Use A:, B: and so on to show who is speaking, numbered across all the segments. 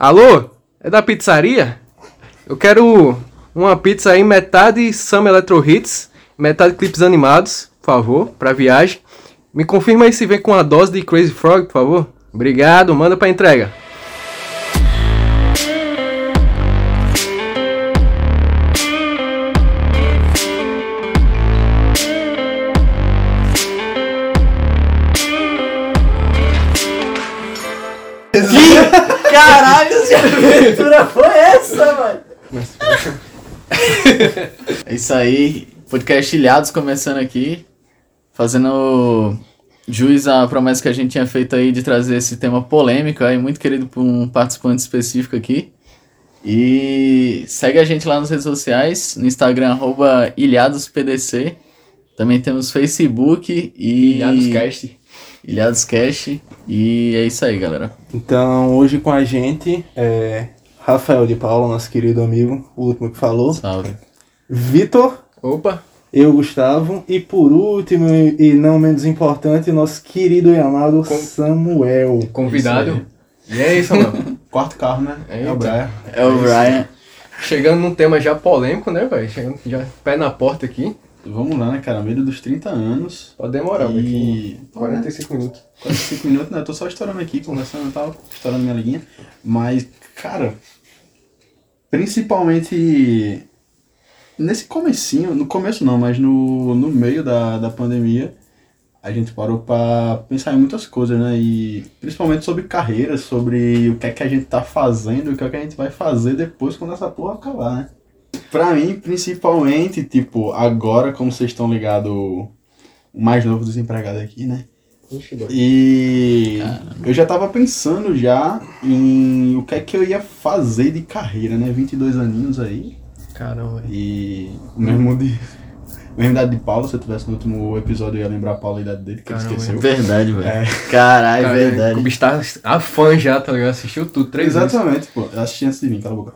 A: Alô? É da pizzaria? Eu quero uma pizza aí, metade Sam Electro Hits, metade clipes animados, por favor, pra viagem. Me confirma aí se vem com uma dose de Crazy Frog, por favor. Obrigado, manda pra entrega.
B: Que aventura foi essa, mano? é isso aí, podcast Ilhados começando aqui, fazendo juiz à promessa que a gente tinha feito aí de trazer esse tema polêmico aí, muito querido por um participante específico aqui. E segue a gente lá nas redes sociais, no Instagram, arroba ilhadospdc. Também temos Facebook e...
A: Ilhadoscast.
B: Ilhadoscast. E é isso aí, galera.
C: Então, hoje com a gente é Rafael de Paula, nosso querido amigo, o último que falou.
B: Salve.
C: Vitor,
A: Opa,
C: eu, Gustavo. E por último, e não menos importante, nosso querido e amado Samuel.
A: convidado. E é isso, mano.
D: Quarto carro, né? É
A: Eita.
D: o Brian.
B: É o Brian.
A: Chegando num tema já polêmico, né, velho? Chegando já pé na porta aqui.
D: Vamos lá, né, cara? Meio dos 30 anos.
A: Pode demorar.
D: E.
A: 45 minutos.
D: 45 minutos, né? Eu tô só estourando aqui, conversando e tal, estourando minha liguinha. Mas, cara, principalmente nesse comecinho, no começo não, mas no, no meio da, da pandemia, a gente parou pra pensar em muitas coisas, né? E principalmente sobre carreira, sobre o que é que a gente tá fazendo, o que é que a gente vai fazer depois quando essa porra acabar, né? Pra mim, principalmente, tipo, agora, como vocês estão ligados, o mais novo desempregado aqui, né? E eu já tava pensando já em o que é que eu ia fazer de carreira, né? 22 aninhos aí.
A: Caramba, velho.
D: E o mesmo de. Mesma idade de Paulo, se eu tivesse no último episódio eu ia lembrar Paulo a idade dele, que ele
A: Caramba,
D: esqueceu.
B: Verdade, velho.
D: É.
B: Caralho,
A: Cara,
B: verdade.
A: O bicho tá a fã já, tá ligado? Assistiu tudo três vezes.
D: Exatamente, pô. Eu assisti antes de mim, cala a boca.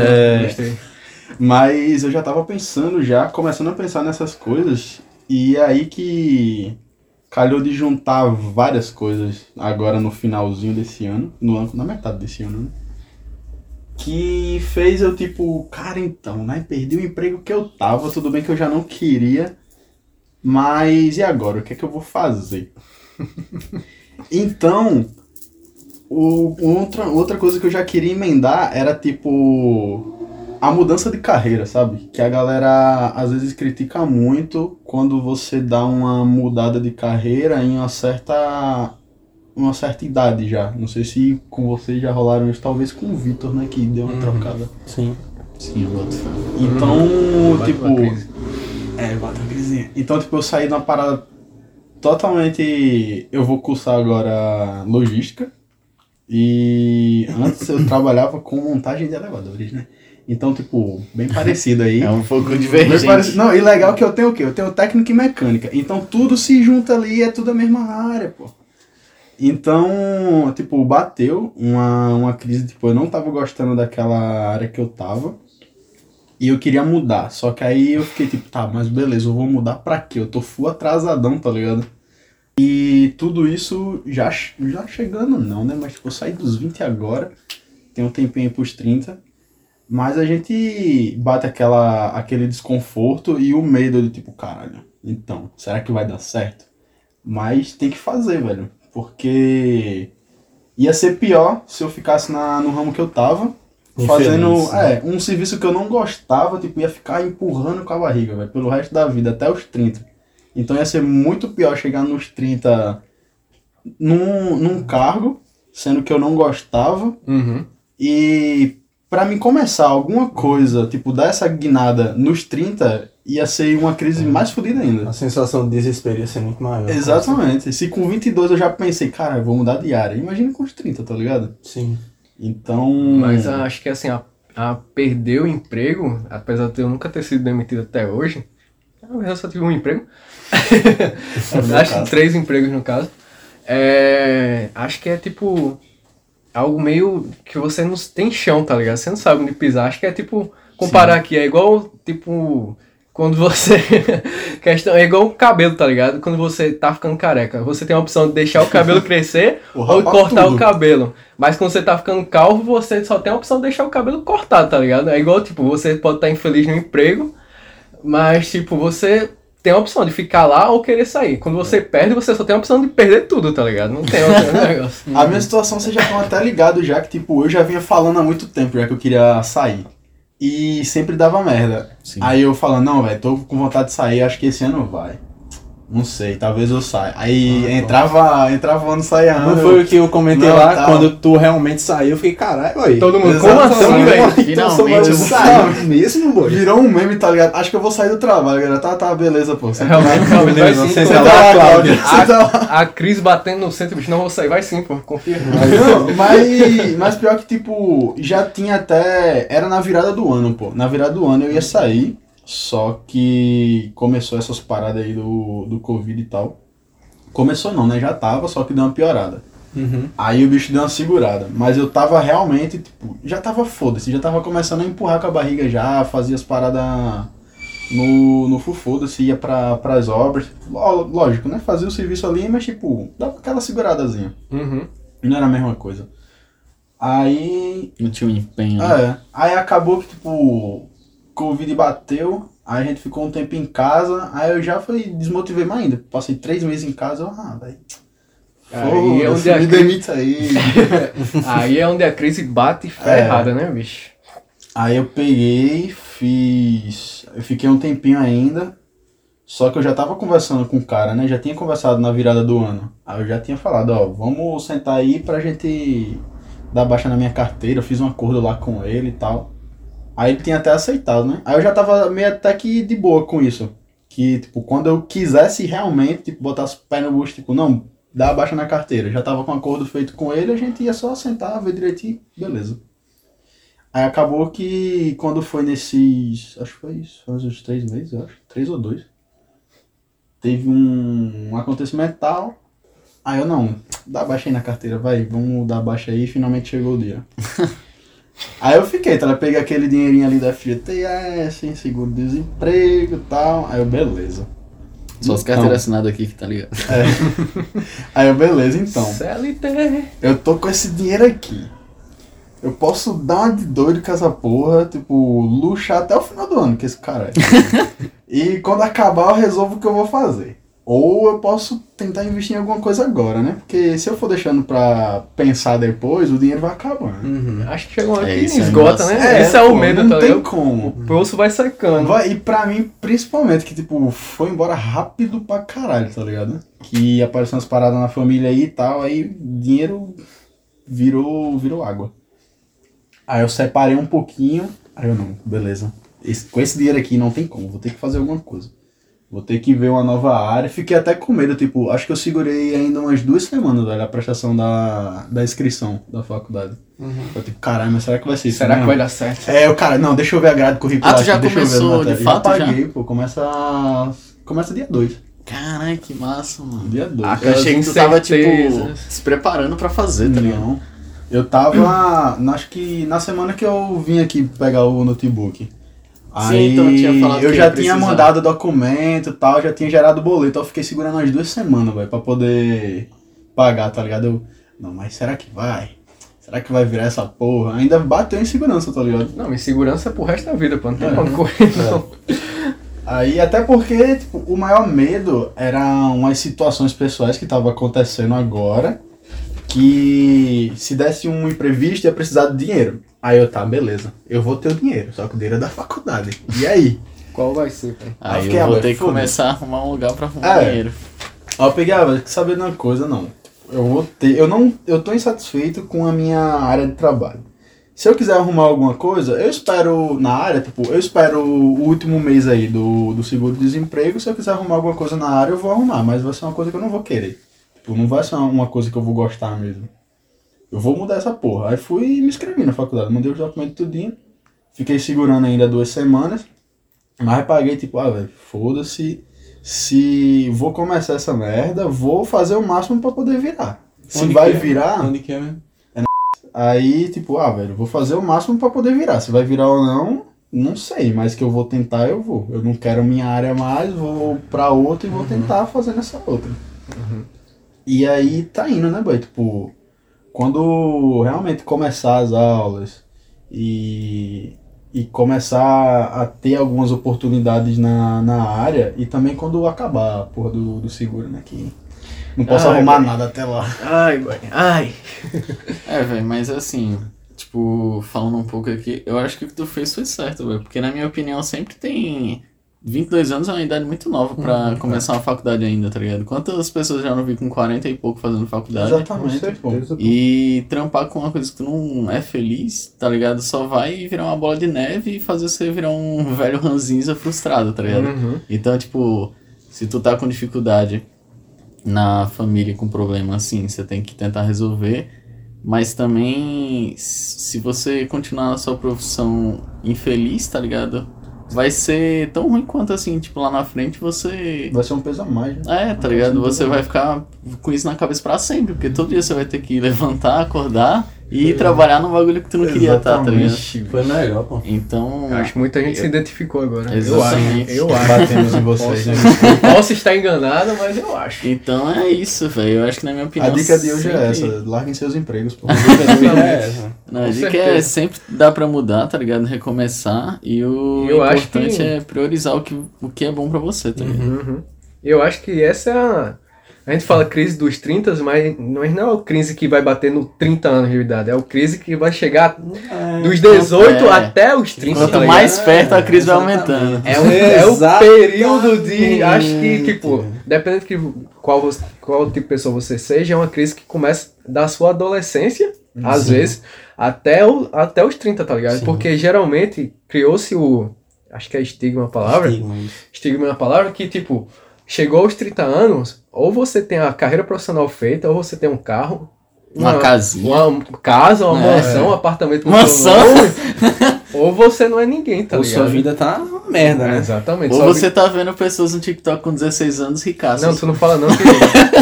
A: É. Gostei.
D: Mas eu já tava pensando já, começando a pensar nessas coisas, e é aí que calhou de juntar várias coisas agora no finalzinho desse ano, no na metade desse ano, né? Que fez eu tipo, cara, então, né? Perdi o emprego que eu tava, tudo bem que eu já não queria, mas e agora? O que é que eu vou fazer? então, o, outra, outra coisa que eu já queria emendar era tipo a mudança de carreira, sabe? Que a galera às vezes critica muito quando você dá uma mudada de carreira em uma certa uma certa idade já. Não sei se com vocês já rolaram isso, talvez com o Vitor, né, que deu uma trocada.
C: Sim.
B: Sim, eu boto fé.
D: Então,
A: Bate
D: tipo, é, bate uma crisinha. Então, tipo, eu saí de uma parada totalmente. Eu vou cursar agora logística. E antes eu trabalhava com montagem de elevadores, né? Então, tipo, bem parecido aí.
B: É um pouco divergente.
D: parecido. Não, e legal que eu tenho o quê? Eu tenho técnica e mecânica. Então tudo se junta ali, é tudo a mesma área, pô. Então, tipo, bateu uma, uma crise, tipo, eu não tava gostando daquela área que eu tava. E eu queria mudar. Só que aí eu fiquei tipo, tá, mas beleza, eu vou mudar pra quê? Eu tô full atrasadão, tá ligado? E tudo isso já, já chegando, não, né? Mas tipo, eu saí dos 20 agora. Tem um tempinho aí pros 30. Mas a gente bate aquela, aquele desconforto e o medo de tipo, caralho, então, será que vai dar certo? Mas tem que fazer, velho. Porque ia ser pior se eu ficasse na, no ramo que eu tava, fazendo
C: Infeliz, né?
D: é, um serviço que eu não gostava, tipo, ia ficar empurrando com a barriga, velho, pelo resto da vida, até os 30. Então ia ser muito pior chegar nos 30 num, num cargo, sendo que eu não gostava,
A: Uhum.
D: e pra mim começar alguma coisa, tipo, dar essa guinada nos 30, ia ser uma crise mais fodida ainda.
C: A sensação de desespero ia ser muito maior.
D: Exatamente. Se com 22 eu já pensei, cara, eu vou mudar de área. Imagina com os 30, tá ligado?
C: Sim.
D: Então.
A: Mas acho que assim, a, a perder o emprego, apesar de eu nunca ter sido demitido até hoje, eu só tive um emprego.
D: no
A: acho
D: caso.
A: que três empregos no caso. É, acho que é tipo algo meio que você não tem chão, tá ligado? Você não sabe onde pisar. Acho que é tipo comparar aqui, é igual tipo quando você questão é igual o cabelo, tá ligado? Quando você tá ficando careca, você tem a opção de deixar o cabelo crescer ou cortar
D: tudo.
A: o cabelo. Mas quando você tá ficando calvo, você só tem a opção de deixar o cabelo cortado, tá ligado? É igual, tipo, você pode estar infeliz no emprego, mas, tipo, você tem a opção de ficar lá ou querer sair. Quando você perde, você só tem a opção de perder tudo, tá ligado? Não tem outro negócio.
D: A minha situação, vocês já estão até ligados já, que tipo, eu já vinha falando há muito tempo já que eu queria sair. E sempre dava merda.
B: Sim.
D: Aí eu falando, não, velho, tô com vontade de sair, acho que esse ano vai. Não sei, talvez eu saia. Aí entrava, entrava ano, saia ano.
C: Não foi o que eu comentei
D: Não,
C: lá,
D: tá.
C: quando tu realmente saiu, eu fiquei, caralho, aí.
A: Todo mundo, como
D: Exatamente.
A: assim, velho?
C: Então
B: Finalmente eu
C: sair mesmo, boy.
D: Virou um meme, tá ligado? Acho que eu vou sair do trabalho, galera. Tá, tá, beleza, pô. Você
A: Realmente, realmente, vai
C: Beleza,
A: pô.
D: Senta
C: lá,
D: lá,
C: Cláudia.
D: Lá.
A: A, a Cris batendo no centro, bicho, não vou sair, vai sim, pô, confia.
D: Não, mas, mas pior que, tipo, já tinha até. Era na virada do ano, pô. Na virada do ano eu ia sair, só que começou essas paradas aí do, do Covid e tal. Começou não, né? Já tava, só que deu uma piorada.
C: Uhum.
D: Aí o bicho deu uma segurada. Mas eu tava realmente, tipo, já tava foda-se, já tava começando a empurrar com a barriga já, fazia as paradas no, no fufoda-se, ia pra, pras obras. Ló- Lógico, né? Fazia o serviço ali, mas tipo, dava aquela seguradazinha.
A: Uhum.
D: Não era a mesma coisa. Aí.
B: Não tinha um empenho. né?
D: É. Aí acabou que, tipo, Covid bateu, aí a gente ficou um tempo em casa, aí eu já fui, desmotivei mais ainda. Passei três meses em casa, eu, ah, velho.
A: Aí é onde a
D: me
A: cri-
D: demite aí.
A: Aí é onde a crise bate ferrada, né, bicho?
D: aí eu peguei, fiz. Eu fiquei um tempinho ainda. Só que eu já tava conversando com o cara, né? Já tinha conversado na virada do ano. Aí eu já tinha falado, ó, vamos sentar aí pra gente dar baixa na minha carteira. Eu fiz um acordo lá com ele e tal. Aí ele tinha até aceitado, né? Aí eu já tava meio até que de boa com isso. Que, tipo, quando eu quisesse realmente, tipo, botar os pés no bucho, tipo, não, dá a baixa na carteira. Já tava com um acordo feito com ele, a gente ia só sentar, ver direitinho, beleza. Aí acabou que quando foi nesses. Acho que foi isso, foi uns três meses, eu acho. Três ou dois. Teve um, um acontecimento tal. Aí eu não, dá baixa aí na carteira, vai, vamos dar baixa aí, finalmente chegou o dia. aí eu fiquei, tá? Eu peguei aquele dinheirinho ali da FGTS, seguro-desemprego e tal. Aí eu, beleza.
B: Só as
D: Então.
B: carteiras assinadas aqui que tá ligado.
D: Aí eu, beleza, então.
A: CLT.
D: Eu tô com esse dinheiro aqui. Eu posso dar uma de doido com essa porra, tipo, luxar até o final do ano, que esse cara é. e quando acabar eu resolvo o que eu vou fazer. Ou eu posso tentar investir em alguma coisa agora, né? Porque se eu for deixando pra pensar depois, o dinheiro vai acabando.
C: Uhum.
A: Acho que chegou uma hora
B: É,
A: que
B: isso é
A: esgota,
B: embaçado.
A: né? Esse é o
D: pô,
A: medo,
D: não
A: tá
D: tem como.
A: O pulso vai secando.
D: Vai- e pra mim, principalmente, que tipo, foi embora rápido pra caralho, tá ligado? Que apareceu umas paradas na família aí e tal, aí dinheiro virou, virou água. Aí eu separei um pouquinho, aí eu não, beleza. Esse- com esse dinheiro aqui não tem como, vou ter que fazer alguma coisa. Vou ter que ver uma nova área. Fiquei até com medo, tipo, acho que eu segurei ainda umas duas semanas, velho, a prestação da, da inscrição da faculdade. Eu tipo, caralho, mas será que vai ser isso?
A: Será que
D: mesmo?
A: vai dar certo?
D: É, o cara, não, deixa eu ver a grade curricular.
B: Ah, tu já
D: aqui, deixa eu ver as
B: começou de fato,
D: Já
B: já?
D: paguei, pô. Começa. Começa dia 2.
B: Caralho, que massa, mano.
D: Dia 2.
A: Ah,
B: Eu achei que tu tava, tipo, se preparando pra fazer, tá ligado?
D: Não. Eu tava. acho que na semana que eu vim aqui pegar o notebook.
B: Sim,
D: Aí
B: então tinha falado
D: eu
B: que
D: já
B: ia
D: tinha mandado documento e tal, já tinha gerado boleto. Eu fiquei segurando umas duas semanas, velho, pra poder pagar, tá ligado? Eu, não, mas será que vai? Será que vai virar essa porra? Ainda bateu em segurança, tá ligado?
A: Não, insegurança é pro resto da vida, pô. Não tem
D: É.
A: onde correr, não.
D: Aí, até porque, tipo, o maior medo eram umas situações pessoais que estavam acontecendo agora, que se desse um imprevisto ia precisar de dinheiro. Aí eu, tá, beleza, eu vou ter o dinheiro, só que o dinheiro é da faculdade. E aí?
A: Qual vai ser, cara?
D: Aí eu
B: Aí eu
D: ah,
B: vou ter que começar a arrumar um lugar pra arrumar
D: É.
B: dinheiro.
D: Aí eu peguei, ah, saber de uma coisa? Não. Eu vou ter. Eu não. Eu tô insatisfeito com a minha área de trabalho. Se eu quiser arrumar alguma coisa, eu espero na área, tipo, eu espero o último mês aí do, do seguro-desemprego. Se eu quiser arrumar alguma coisa na área, eu vou arrumar, mas vai ser uma coisa que eu não vou querer. Tipo, não vai ser uma- coisa que eu vou gostar mesmo. Eu vou mudar essa porra. Aí fui e me inscrevi na faculdade, mandei os documentos tudinho. Fiquei segurando ainda duas semanas. Mas paguei, tipo, ah, velho, foda-se. Se vou começar essa merda, vou fazer o máximo pra poder virar. Se
C: Onde
D: vai
C: é?
D: virar,
C: Onde que é mesmo?
D: aí, tipo, ah, velho, vou fazer o máximo pra poder virar. Se vai virar ou não, não sei, mas que eu vou tentar, eu vou. Eu não quero minha área mais, vou pra outra e vou tentar fazer nessa outra. E aí tá indo, né, boy? Tipo, quando realmente começar as aulas e, e começar a ter algumas oportunidades na, na área e também quando acabar a porra do, do seguro, né? Que não posso
A: Ai,
D: arrumar
A: boy.
D: nada até lá.
A: Ai, boy. Ai.
B: É, velho, mas assim, tipo, falando um pouco aqui, eu acho que o que tu fez foi certo, velho. Porque na minha opinião sempre tem. 22 anos é uma idade muito nova pra começar uma faculdade ainda, tá ligado? Quantas pessoas já não vi com 40 e pouco fazendo faculdade?
D: Exatamente,
C: certeza.
B: E trampar com uma coisa que tu não é feliz, tá ligado? Só vai virar uma bola de neve e fazer você virar um velho ranzinza frustrado, tá ligado?
A: Uhum.
B: Então, tipo, se tu tá com dificuldade na família com problema assim, você tem que tentar resolver. Mas também, se você continuar na sua profissão infeliz, tá ligado? Vai ser tão ruim quanto assim, tipo, lá na frente você.
D: Vai ser um peso a mais, né?
B: É, tá ligado? Você vai ficar com isso na cabeça pra sempre, porque todo dia você vai ter que levantar, acordar e ir trabalhar num bagulho que tu não queria estar, tá ligado?
C: Foi melhor, pô.
B: Então.
A: Eu acho que muita gente se identificou agora. Eu acho.
B: Exatamente.
A: Eu acho.
D: Batemos em vocês, né?
A: Posso estar enganado, mas eu acho.
B: Então é isso, velho. Eu acho que na minha
D: A
B: opinião.
D: dica de hoje é
B: sempre-
D: essa, larguem seus empregos, pô.
B: Não, a dica é
A: certeza.
B: sempre dá pra mudar, tá ligado? Recomeçar. E o
A: Eu acho
B: importante
A: que-
B: é priorizar o que, o que é bom pra você, tá ligado?
A: Uhum. Eu acho que essa é a. A gente fala crise dos 30, mas não é não a crise que vai bater no 30 anos de idade. É a crise que vai chegar dos 18
B: É.
A: até os 30.
B: Quanto
A: tá
B: mais perto a crise vai aumentando.
A: É, o, é o período de. Acho que, tipo, dependendo de que, qual, você- qual tipo de pessoa você seja, é uma crise que começa da sua adolescência, às vezes, até, o, até os 30, tá ligado?
C: Sim.
A: Porque geralmente criou-se o. Acho que é estigma a palavra.
C: Estigma.
A: Estigma é uma palavra que, tipo, chegou aos 30 anos, ou você tem a carreira profissional feita, ou você tem um carro.
B: Uma casinha.
A: Uma casa, uma
B: É.
A: mansão, um apartamento com
B: Mansão?
A: ou você não é ninguém, tá
C: Ou
A: ligado?
C: sua vida tá uma merda, né?
A: exatamente.
B: Ou
A: Sua
B: você tá vendo pessoas no TikTok com 16 anos ricaças.
A: Não, tu não fala não, que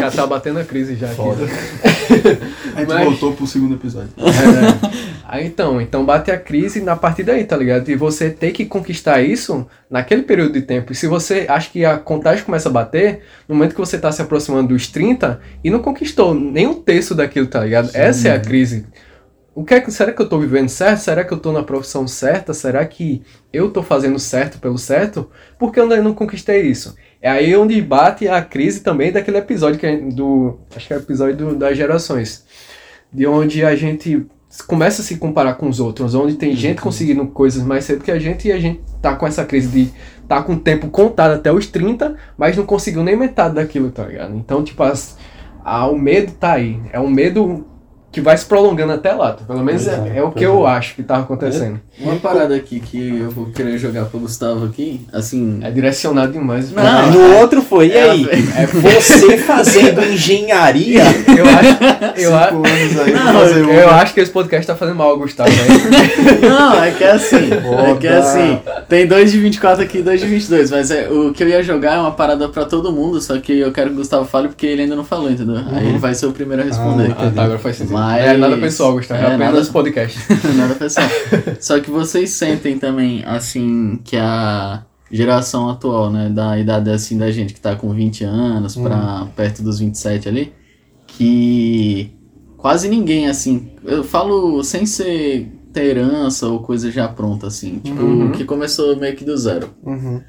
A: já tá batendo a crise já aqui.
C: Foda.
D: A gente
A: Mas-
D: voltou pro segundo episódio.
A: É. Aí então, então bate a crise na partir daí, tá ligado? E você tem que conquistar isso naquele período de tempo. E se você acha que a contagem começa a bater, no momento que você tá se aproximando dos 30 e não conquistou nem um terço daquilo, tá ligado? Essa é a crise. O que é que, será que eu tô vivendo certo? Será que eu tô na profissão certa? Será que eu tô fazendo certo pelo certo? Porque eu ainda não conquistei isso. É aí onde bate a crise também daquele episódio que gente- do, acho que é o episódio do- das gerações, de onde a gente começa a se comparar com os outros, onde tem gente conseguindo coisas mais cedo que a gente e a gente tá com essa crise de tá com o tempo contado até os 30, mas não conseguiu nem metade daquilo, tá ligado? Então, tipo, as, a, o medo tá aí. É um medo que vai se prolongando até lá. tá? Pelo menos é,
C: é,
A: é o que eu
C: é.
A: acho que tava acontecendo.
B: Uma parada aqui que eu vou querer jogar pro Gustavo aqui, assim.
A: É direcionado demais.
B: Não.
A: velho.
C: No outro foi, e
B: É,
C: aí?
A: É,
C: Você fazendo engenharia?
A: eu acho, eu, a-
D: aí
B: Não,
D: fazer um.
A: eu acho que esse podcast tá fazendo mal ao Gustavo?
B: Não, é que é assim. é que é assim. Tem dois de 24 aqui e dois de 22, mas é, o que eu ia jogar é uma parada pra todo mundo, só que eu quero que o Gustavo fale porque ele ainda não falou, entendeu? Aí ele vai ser o primeiro a responder.
A: Ah, tá, agora faz sentido.
B: Mas-
A: É nada pessoal, Gustavo. É,
B: É,
A: apenas
B: nada-
A: podcast.
B: Nada pessoal. Só que vocês sentem também, assim, que a geração atual, né, da idade assim da gente que tá com 20 anos pra perto dos 27 ali, que quase ninguém, assim, eu falo sem ser ter herança ou coisa já pronta, assim, tipo,
A: Uhum.
B: que começou meio que do zero.
C: Uhum.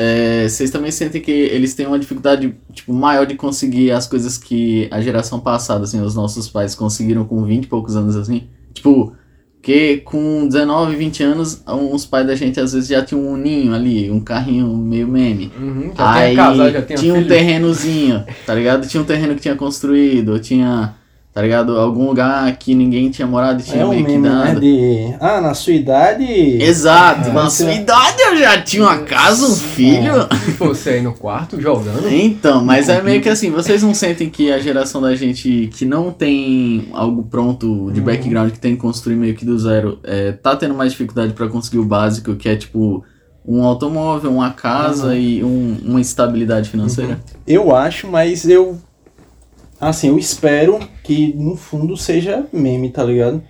B: É, vocês também sentem que eles têm uma dificuldade tipo, maior de conseguir as coisas que a geração passada, assim, os nossos pais conseguiram com 20 e poucos anos, assim? Tipo, que com 19, 20 anos, uns pais da gente às vezes já tinham um ninho ali, um carrinho meio meme.
A: Uhum,
B: Aí
A: já tinha,
B: tinha um
A: filho.
B: terrenozinho, tá ligado? Tinha um terreno que tinha construído, tinha, tá ligado? Algum lugar que ninguém tinha morado e tinha
C: É um
B: meio que
C: meme, né? De. Ah, na sua idade.
B: Exato,
C: É,
B: na
C: você-
B: sua idade eu já tinha uma casa, um filho.
A: Se fosse aí no quarto jogando.
B: Então, mas é meio que assim, vocês não sentem que a geração da gente que não tem algo pronto de background, que tem que construir meio que do zero, é, tá tendo mais dificuldade pra conseguir o básico, que é tipo um automóvel, uma casa e um- uma estabilidade financeira?
C: Eu acho, mas eu. Assim, eu espero que no fundo seja meme, tá ligado?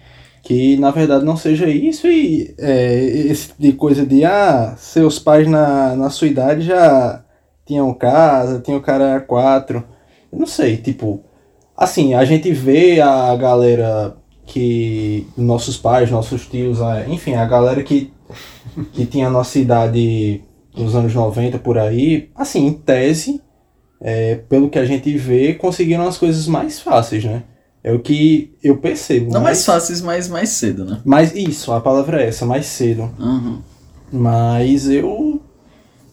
C: Que na verdade não seja isso e é, esse tipo de coisa de ah, seus pais na, na sua idade já tinham casa, tinham cara quatro. Eu não sei, tipo, Assim, a gente vê a galera que. Nossos pais, nossos tios, enfim, a galera que, que tinha a nossa idade nos anos 90 por aí, assim, em tese, é, pelo que a gente vê, conseguiram as coisas mais fáceis, né? É o que eu percebo.
B: Não mais fáceis, mas mais cedo, né?
C: mas isso, a palavra é essa, mais cedo.
B: Uhum.
C: Mas eu.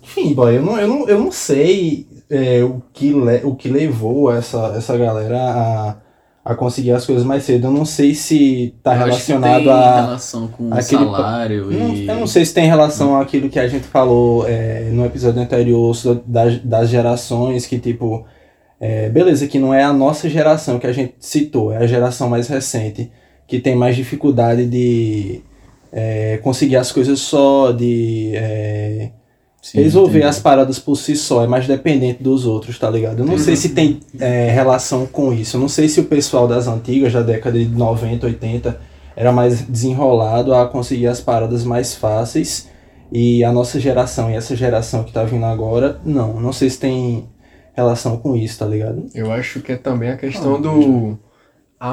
C: Enfim, boy, eu não, eu não, eu não sei é, o, que le, o que levou essa, essa galera a, a conseguir as coisas mais cedo. Eu não sei se tá
B: Eu
C: relacionado a.
B: relação com
C: aquele-
B: salário
C: Eu não,
B: e...
C: eu não sei se tem relação àquilo que a gente falou é, no episódio anterior das, das gerações, que tipo. é, beleza, que não é a nossa geração que a gente citou, é a geração mais recente, que tem mais dificuldade de é, conseguir as coisas só, de.
B: Sim,
C: resolver
B: entendi.
C: as paradas por si só, é mais dependente dos outros, tá ligado? Eu não sei se tem é, relação com isso. Eu não sei se o pessoal das antigas, da década de 90, 80, era mais desenrolado a conseguir as paradas mais fáceis. E a nossa geração e essa geração que tá vindo agora, não. Não sei se tem relação com isso, tá ligado?
A: Eu acho que é também a questão do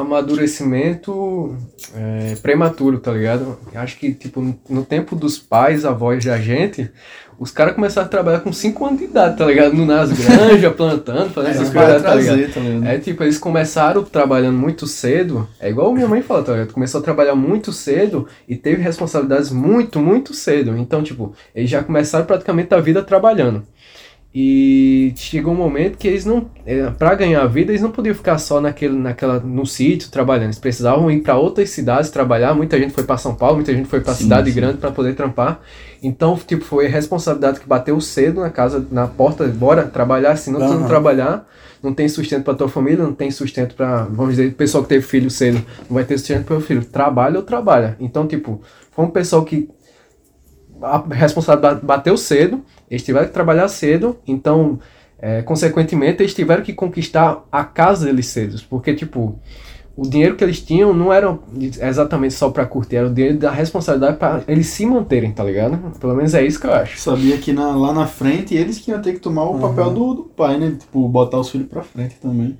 A: amadurecimento é, prematuro, tá ligado? Acho que, tipo, no- tempo dos pais, avós da gente, os caras começaram a trabalhar com 5 anos de idade, tá ligado? No- Nas granjas, plantando, fazendo essas
D: Vai
A: coisas, tá ligado?
D: tá ligado?
A: É tipo, eles começaram trabalhando muito cedo. É igual minha mãe fala, tá ligado? Começou a trabalhar muito cedo e teve responsabilidades muito, muito cedo. Então, tipo, eles já começaram praticamente a vida trabalhando. E chegou um momento que eles não, eh, pra ganhar a vida, eles não podiam ficar só naquele, naquela, no sítio trabalhando. Eles precisavam ir para outras cidades trabalhar. Muita gente foi para São Paulo, muita gente foi para cidade
B: sim.
A: grande para poder trampar. Então, tipo, foi a responsabilidade que bateu cedo na casa, na porta, bora trabalhar. Se não, tu não trabalhar, não tem sustento para tua família, não tem sustento para, vamos dizer, o pessoal que teve filho cedo, não vai ter sustento para o filho. Trabalha ou trabalha. Então, tipo, foi um pessoal que a responsabilidade bateu cedo, eles tiveram que trabalhar cedo, então, é, consequentemente, eles tiveram que conquistar a casa deles cedo, porque, tipo, o dinheiro que eles tinham não era exatamente só pra curtir, era o dinheiro da responsabilidade pra eles se manterem, tá ligado? Pelo menos é isso que eu acho.
D: Sabia que na- lá na frente eles que iam ter que tomar o papel do, do pai, né? Tipo, botar os filhos pra frente também.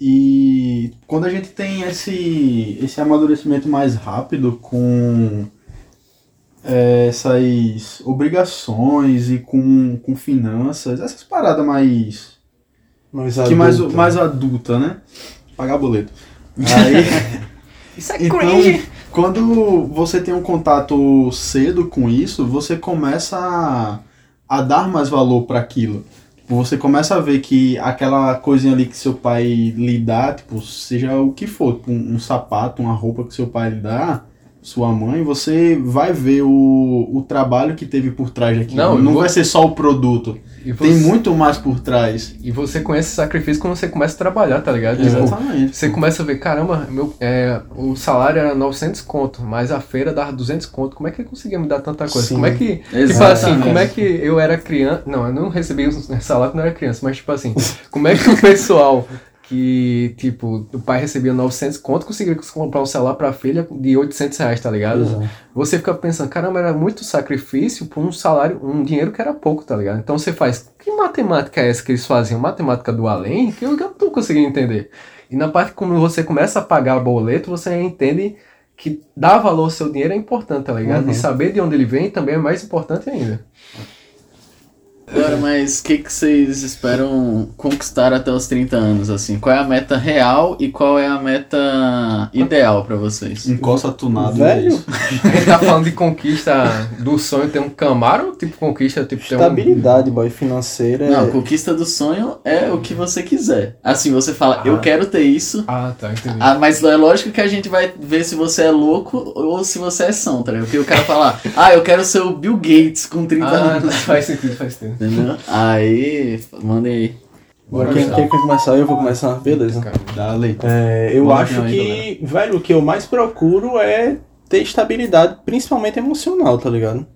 D: E quando a gente tem esse, esse amadurecimento mais rápido com é, essas obrigações e com, com finanças, essas paradas mais.
C: Mais
D: que mais,
C: adulta.
D: mais adulta, né? Pagar boleto. Aí.
A: Isso é
D: Então, quando você tem um contato cedo com isso, você começa a, a dar mais valor para aquilo. Tipo, você começa a ver que aquela coisinha ali que seu pai lhe dá, tipo, seja o que for, tipo, um, um sapato, uma roupa que seu pai lhe dá, sua mãe, você vai ver o, o trabalho que teve por trás daquilo.
A: Não,
D: Não, vai ser só o produto.
A: E
D: Tem
A: você-
D: muito mais por trás.
A: E você conhece esse sacrifício quando você começa a trabalhar, tá ligado? Tipo,
D: Exatamente.
A: Você começa a ver, caramba, meu, é, o salário era 900 conto, mas a feira dava 200 conto. Como é que ele conseguia me dar tanta coisa?
C: Sim.
A: Como é que. Tipo
B: Exatamente.
A: assim, como é que eu era criança. Não, eu não recebi o salário quando eu era criança, mas tipo assim, como é que o pessoal que, tipo, o pai recebia 900 conto conseguia comprar um celular pra filha de 800 reais, tá ligado?
C: Exato.
A: Você fica pensando, caramba, era muito sacrifício por um salário, um dinheiro que era pouco, tá ligado? Então você faz, que matemática é essa que eles faziam? Matemática do além? Que eu não tô conseguindo entender. E na parte como você começa a pagar boleto, você entende que dar valor ao seu dinheiro é importante, tá ligado?
C: Uhum.
A: E saber de onde ele vem também é mais importante ainda.
B: Agora, mas o que, que vocês esperam conquistar até os 30 anos, assim? Qual é a meta real e qual é a meta ideal pra vocês?
D: Um coça tunado.
C: Velho,
A: A gente tá falando de conquista do sonho ter um Camaro tipo conquista tipo ter um...
C: estabilidade, boy, financeira.
B: Não,
C: é-
B: conquista do sonho é o que você quiser. Assim, você fala, eu
A: Ah.
B: quero ter isso,
A: Ah, tá, entendi.
B: Ah, mas é lógico que a gente vai ver se você é louco ou se você é são, tá ligado? Porque o cara fala, ah, eu quero ser o Bill Gates com 30
A: Ah,
B: anos.
A: faz sentido, faz sentido.
B: Entendeu? Aí, mandem aí.
A: Bora
C: Quem, quem quer começar? Eu vou começar. Beleza.
A: Cara.
D: Da lei.
C: É, eu
B: Vamos
C: acho
B: aí,
C: que, velho, o que eu mais procuro é ter estabilidade, principalmente emocional, tá ligado?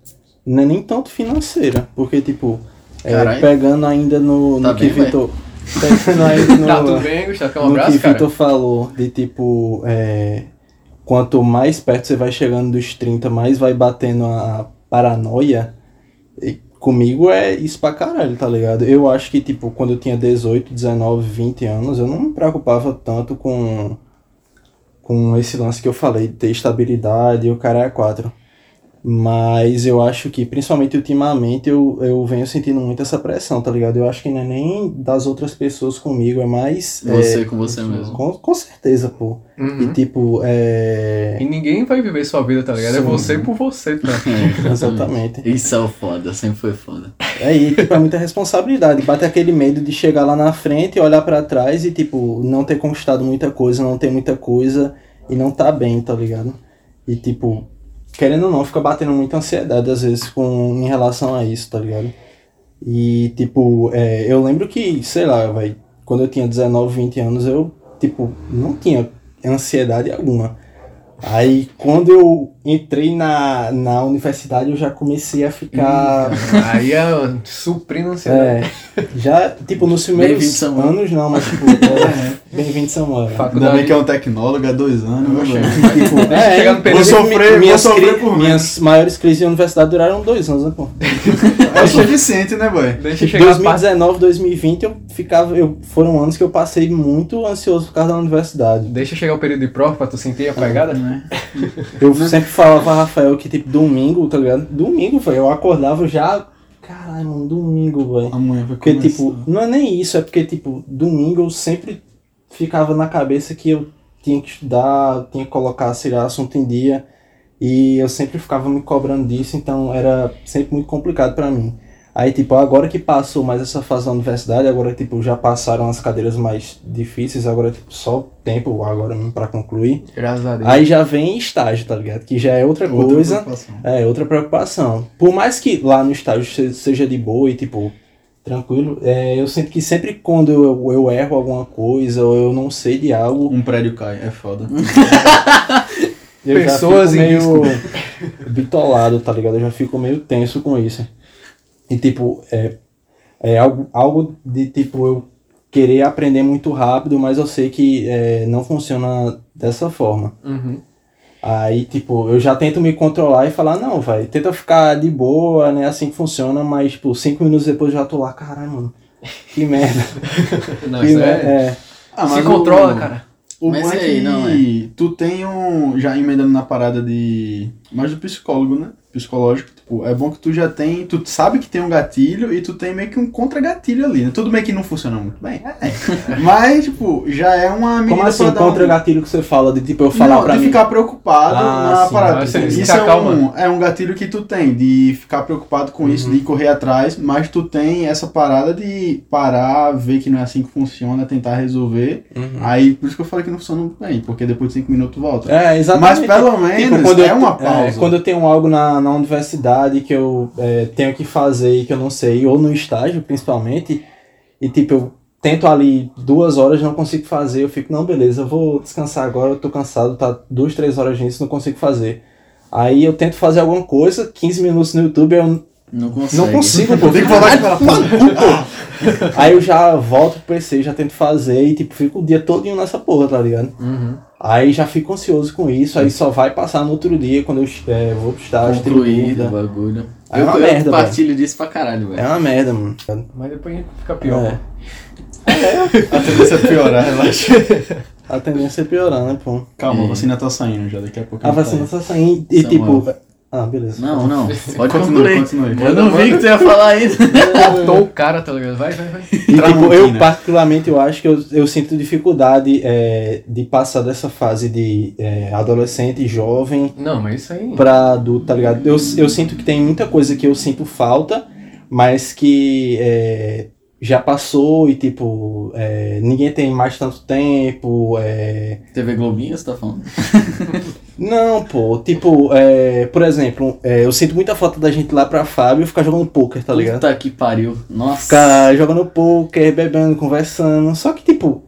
C: Não é nem tanto financeira, porque, tipo, é, pegando ainda no,
B: Tá
C: no que
B: bem,
C: Vitor. Pegando ainda no,
A: Tá tudo bem, Gustavo? Quer um
C: no que
A: abraço, cara?
C: Vitor falou, de tipo, é, quanto mais perto você vai chegando dos 30, mais vai batendo a paranoia. E comigo é isso pra caralho, tá ligado? Eu acho que, tipo, quando eu tinha 18, 19, 20 anos, eu não me preocupava tanto com, com esse lance que eu falei, de ter estabilidade e o cara é quatro. Mas eu acho que, principalmente ultimamente, eu, eu venho sentindo muito essa pressão, tá ligado? Eu acho que não é nem das outras pessoas comigo, é mais.
B: Você
C: é,
B: com você mesmo.
C: com, com certeza, pô. E
A: Uhum.
C: tipo, é.
A: E ninguém vai viver sua vida, tá ligado? É
C: Sim.
A: você por você, tá?
C: Exatamente.
B: Isso é o foda, sempre foi foda.
C: É, e tipo, é muita responsabilidade. Bate aquele medo de chegar lá na frente, olhar pra trás e, tipo, não ter conquistado muita coisa, não ter muita coisa e não tá bem, tá ligado? E, tipo, querendo ou não, fica batendo muita ansiedade às vezes com, em relação a isso, tá ligado? E, tipo, é, eu lembro que, sei lá, vai, quando eu tinha 19, 20 anos, eu, tipo, não tinha ansiedade alguma. Aí, quando eu entrei na, na universidade, eu já comecei a ficar.
A: Aí é suprindo a ansiedade.
C: É, já, tipo, nos primeiros anos não, mas tipo, é, bem-vindo Samuel.
D: Ainda bem que é um tecnólogo, é dois anos. né?
C: Tipo,
A: no período-
C: inclusive,
D: Vou sofrer, vou
C: minhas,
D: sofrer por
C: minhas maiores crises de universidade duraram dois anos, né, pô?
D: É o suficiente, né, boy?
A: Deixa
C: Tipo,
A: chegar a parte
C: 2019, 2020, eu ficava, eu, foram anos que eu passei muito ansioso por causa da universidade.
A: Deixa chegar o período de prova pra tu sentir a pegada.
D: Né?
C: Eu sempre falava Rafael que, tipo, domingo, tá ligado? Domingo, velho, eu acordava já, caralho, mano, domingo, velho.
D: Amanhã vai
C: Porque,
D: começar.
C: tipo, não é nem isso, é porque, tipo, domingo eu sempre ficava na cabeça que eu tinha que estudar, tinha que colocar, sei lá, assunto em dia. E eu sempre ficava me cobrando disso, então era sempre muito complicado pra mim. Aí, tipo, agora que passou mais essa fase da universidade, agora, tipo, já passaram as cadeiras mais difíceis, agora, tipo, só tempo agora mesmo pra concluir.
A: Graças a Deus.
C: Aí já vem estágio, tá ligado? Que já é outra,
D: Outra
C: coisa.
D: preocupação.
C: É, outra preocupação. Por mais que lá no estágio se- seja de boa e, tipo, tranquilo, é, eu sinto que sempre quando eu, eu erro alguma coisa ou eu não sei de algo,
D: Um prédio cai, é foda.
C: eu
A: Pessoas
C: já
A: em
C: fico meio bitolado, tá ligado? Eu já fico meio tenso com isso. E, tipo, é, é algo, algo de, tipo, eu querer aprender muito rápido, mas eu sei que é, não funciona dessa forma.
A: Uhum.
C: Aí, tipo, eu já tento me controlar e falar, não, vai, tenta ficar de boa, né? Assim que funciona, mas, tipo, cinco minutos depois eu já tô lá, caralho, mano. Que merda.
A: Não,
C: que merda.
A: é...
C: É.
D: Ah,
A: Se controla,
D: o-
A: cara.
D: O
B: Mas
D: bom é
B: e aí,
D: que
B: não
D: tu tem um. Já emendando na parada de. Mais do psicólogo, né? Psicológico. Tipo, é bom que tu já tem. Tu sabe que tem um gatilho e tu tem meio que um contra-gatilho ali, né? Tudo bem que não funciona muito bem. É. Mas, tipo, já é uma medida
C: Como assim,
D: dar um-
C: contra gatilho que você fala, de tipo, eu falar
D: não,
C: pra
D: de
C: mim.
D: ficar preocupado
C: Ah,
D: na
C: sim.
D: parada.
A: Ah, você
D: Isso é
A: acalma.
D: um, é um gatilho que tu tem, de ficar preocupado com isso, de correr atrás, mas tu tem essa parada de parar, ver que não é assim que funciona, tentar resolver.
C: Uhum.
D: Aí, por isso que eu falei que não funciona muito bem, porque depois de cinco minutos volta.
C: É, exatamente.
D: Mas pelo menos
C: quando
D: é
C: eu,
D: uma pausa.
C: quando eu tenho algo na, na universidade que eu é, tenho que fazer e que eu não sei, ou no estágio principalmente, e tipo, eu tento ali duas horas, não consigo fazer, eu fico, não, beleza, eu vou descansar agora, eu tô cansado, tá duas, três horas nisso, não consigo fazer. Aí eu tento fazer alguma coisa, 15 minutos no YouTube, eu
B: Não consegue.
C: não consigo, pô.
D: Tem que ela
C: Aí eu já volto pro PC, já tento fazer e tipo, fico o dia todinho nessa porra, tá ligado?
A: Uhum.
C: Aí já fico ansioso com isso, aí só vai passar no outro dia quando eu é, vou tem
B: Concluído o bagulho.
C: É
B: eu,
C: uma
B: eu
C: merda,
B: compartilho disso pra caralho, velho.
C: É uma merda, mano.
A: Mas depois fica pior.
C: É.
D: A tendência é piorar, relaxa.
C: A tendência é piorar, né, pô?
D: Calma,
B: É.
D: a vacina tá saindo já, daqui a pouco.
C: A vacina
D: tá
C: tá saindo e
B: Samuel.
C: tipo. Ah, beleza.
B: Não, não. Pode
D: Continue,
B: concluir.
D: continue.
B: Eu não vi que tu ia falar ainda.
A: Cortou o cara, tá ligado? Vai, vai, vai.
C: E, tipo, eu particularmente eu acho que eu, eu sinto dificuldade é, de passar dessa fase de é, adolescente, jovem,
A: Não, mas isso aí.
C: pra adulto, tá ligado? Eu, eu sinto que tem muita coisa que eu sinto falta, mas que é, já passou e, tipo, é, ninguém tem mais tanto tempo. É...
B: TV Globinho, você tá falando?
C: Não, pô, tipo, é, por exemplo, é, eu sinto muita falta da gente lá pra Fábio ficar jogando poker, tá ligado?
B: Puta que pariu. Nossa.
C: Ficar jogando poker, bebendo, conversando. Só que, tipo,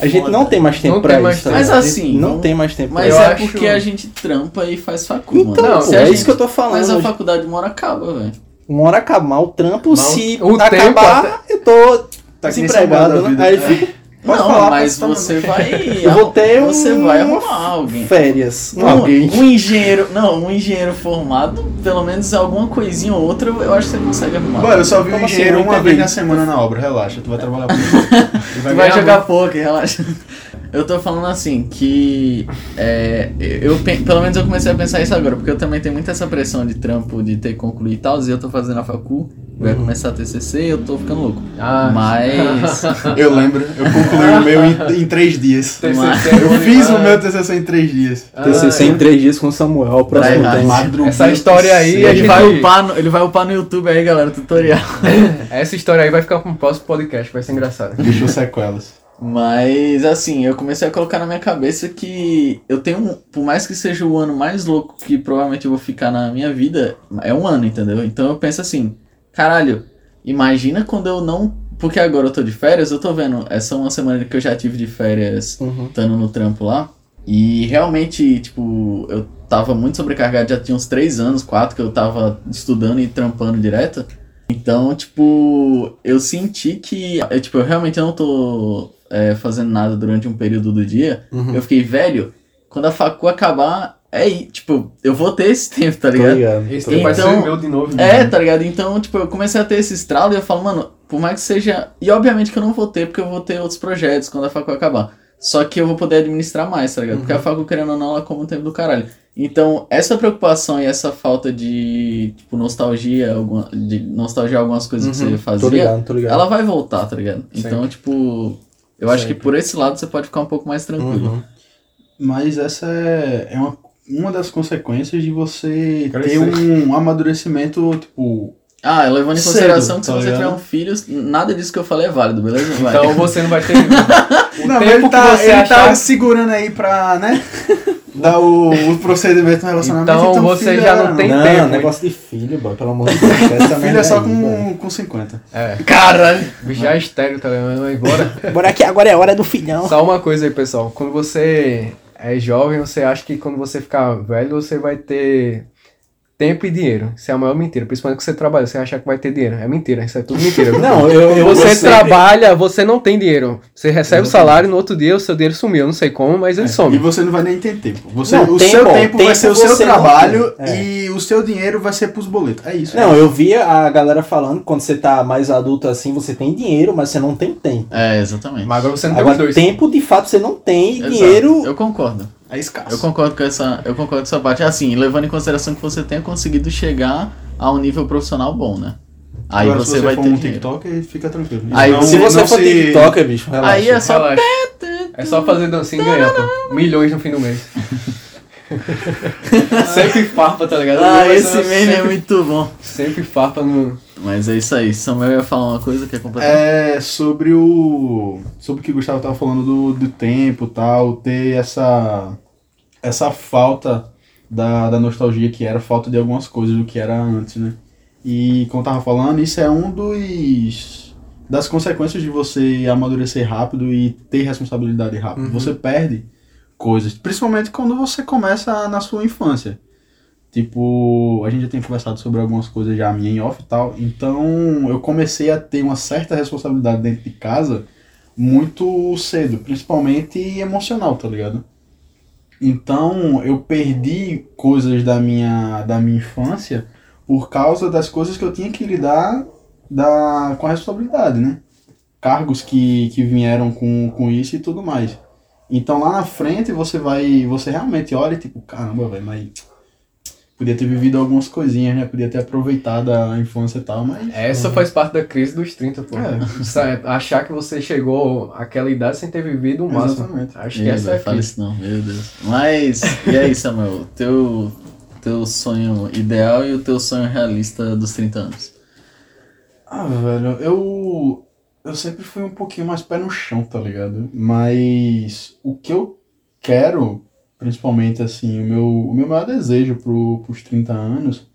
C: a gente não tem mais tempo
A: Não
C: pra
A: tem mais
C: isso. tá
A: tempo.
B: Mas assim,
C: Não tem mais tempo
B: Mas
C: pra
A: Eu
B: é
A: acho-
B: porque a gente trampa e faz facu,
C: isso. Então,
B: mano.
C: pô,
B: Se
C: é
B: a
C: isso
B: gente-
C: que eu tô falando.
B: Mas a faculdade uma hora acaba, velho.
C: Uma hora acabar o trampo,
A: Mas
C: se
A: o tempo
C: acabar, eu tô
D: Tá
C: desempregado, né? Aí
D: É.
C: Pode
B: não,
C: falar,
B: mas você vai.
C: Eu vou ter
B: Você
C: um-
B: vai arrumar alguém.
C: Férias.
B: Um,
C: alguém.
B: um engenheiro. Não, um engenheiro formado, pelo menos alguma coisinha ou outra, eu acho que você consegue arrumar.
D: Mano, eu só vi um
C: Como assim?
D: engenheiro
C: Eu
D: uma vez na semana na obra, relaxa, tu vai trabalhar por isso.
B: Tu vai jogar poker, relaxa. Eu tô falando assim, que. É, eu, pe- pelo menos eu comecei a pensar isso agora, porque eu também tenho muita essa pressão de trampo, de ter que concluir e tal, e eu tô fazendo a facul, vai começar a TCC e eu tô ficando louco.
A: Ah,
B: Mas.
D: Eu lembro, eu concluí o meu em, em três dias.
A: TCC,
D: Eu fiz o
A: ah,
D: meu TCC em três dias.
A: ah,
C: TCC em três dias com o Samuel, o próximo
A: Essa história aí, a
B: Ele
A: gente-
B: vai, upar no, ele vai upar no YouTube aí, galera, tutorial.
A: Essa história aí vai ficar para um próximo podcast, vai ser engraçado.
D: Deixou sequelas.
B: Mas assim, eu comecei a colocar na minha cabeça que eu tenho, por mais que seja o ano mais louco que provavelmente eu vou ficar na minha vida, é um ano, entendeu? Então eu penso assim, caralho, imagina quando eu não. Porque agora eu tô de férias, eu tô vendo, essa é uma semana que eu já tive de férias
C: Uhum.
B: estando no trampo lá. E realmente, tipo, eu tava muito sobrecarregado, já tinha uns três anos, quatro, que eu tava estudando e trampando direto. Então, tipo, eu senti que, eu, tipo, eu realmente não tô é, fazendo nada durante um período do dia.
C: Uhum.
B: Eu fiquei, velho, quando a facu acabar, é aí, tipo, eu vou ter esse tempo, tá
C: Tô
B: ligado?
C: ligado.
A: Esse
C: tô
A: tempo.
B: Então-
A: ser meu de novo.
B: É, tá ligado? Então, tipo, eu comecei a ter esse estralo e eu falo, mano, por mais que seja. E obviamente que eu não vou ter, porque eu vou ter outros projetos quando a facu acabar. Só que eu vou poder administrar mais, tá ligado? Porque a facu, querendo ou não, ela come um tempo do caralho. Então, essa preocupação e essa falta de, tipo, nostalgia, alguma, de nostalgia algumas coisas que
C: Uhum.
B: você
C: Tô
B: fazia,
C: ligado, tô ligado.
B: ela vai voltar, tá ligado? Então, tipo, eu acho que
A: Sempre.
B: por esse lado você pode ficar um pouco mais tranquilo.
C: Uhum.
D: Mas essa é, é uma, uma das consequências de você
A: Crescer.
D: ter um amadurecimento, tipo.
B: Ah, levando em
D: Cedo,
B: consideração que se
D: tá
B: você
D: ligado?
B: tiver um filho, nada disso que eu falei é válido, beleza? Vai.
A: Então você não vai ter. o
D: Não,
A: tempo
D: ele tá,
A: que você
D: ele
A: achar.
D: tá segurando aí pra, né? dar o, o procedimento no relacionamento.
A: Então você
D: filho
A: já
D: é-
A: não tem
C: não,
A: tempo.
C: negócio de filho, boy, pelo amor de Deus.
D: Filho é só com, com 50.
A: É.
B: Caralho!
A: Bicho já é estéreo, tá ligado? Mas bora.
C: Bora aqui, agora é hora do filhão.
A: Só uma coisa aí, pessoal. Quando você é jovem, você acha que quando você ficar velho, você vai ter tempo e dinheiro. Isso é a maior mentira. Principalmente que você trabalha, você acha que vai ter dinheiro. É mentira, isso é tudo mentira.
C: Não, eu, eu
A: você
C: você-
A: trabalha, você não tem dinheiro. Você recebe o salário no outro dia o seu dinheiro sumiu. Eu não sei como, mas ele
D: E
A: some.
D: você não vai nem ter tempo. Você,
C: Não,
D: o
C: tempo,
D: seu tempo, vai
C: tempo
D: ser o seu trabalho
C: tem, é.
D: e o seu dinheiro vai ser pros boletos. É isso.
C: Não, eu via a galera falando que quando você tá mais adulto assim, você tem dinheiro, mas você não tem tempo.
B: É, exatamente.
A: Mas agora você não tem
C: Agora,
A: dois.
C: tempo de fato você não tem, e
B: Exato.
C: dinheiro.
B: Eu concordo.
D: É escasso.
B: Eu concordo com essa, eu concordo com essa parte. Assim, levando em consideração que você tenha conseguido chegar a um nível profissional bom, né? Aí
D: Agora,
B: você,
D: se você
B: vai
D: for
B: ter
D: um
B: dinheiro.
D: TikTok, fica tranquilo.
B: Aí,
D: Não-
C: se você for
D: se-
C: TikToker, bicho, relaxa.
B: Aí é só
A: Relaxa. É só fazer dancinha e ganhar, pô. Milhões no fim do mês. sempre farpa, tá ligado?
B: Ah, esse
A: ser
B: meme é
A: sempre,
B: muito bom.
A: sempre farpa no.
B: Mas é isso aí. Samuel ia falar uma coisa que é completamente.
D: É sobre o. Sobre o que o Gustavo tava falando do, do tempo e tal, ter essa. essa falta da, da nostalgia que era falta de algumas coisas do que era antes, né? E como eu tava falando, isso é um dos. das consequências de você amadurecer rápido e ter responsabilidade rápido.
C: Uhum.
D: Você perde coisas, principalmente quando você começa na sua infância. Tipo, a gente já tem conversado sobre algumas coisas já minha em off e tal. Então, eu comecei a ter uma certa responsabilidade dentro de casa muito cedo, principalmente emocional, tá ligado? Então, eu perdi coisas da minha, da minha infância por causa das coisas que eu tinha que lidar da, com a responsabilidade, né? Cargos que, que vieram com, com isso e tudo mais. Então, lá na frente, você vai, você realmente olha e tipo, caramba, velho, mas podia ter vivido algumas coisinhas, né? Podia ter aproveitado a infância e tal, mas...
A: Essa faz parte da crise dos 30, pô.
D: É.
A: Achar que você chegou àquela idade sem ter vivido o máximo.
D: Exatamente.
A: Acho que essa é a
B: velho, fala isso não, meu Deus. Mas, e aí, Samuel? Teu, teu sonho ideal e o teu sonho realista dos 30 anos?
D: Ah, velho, eu. Eu sempre fui um pouquinho mais pé no chão, tá ligado? Mas o que eu quero, principalmente assim, o meu, o meu maior desejo pro, pros 30 anos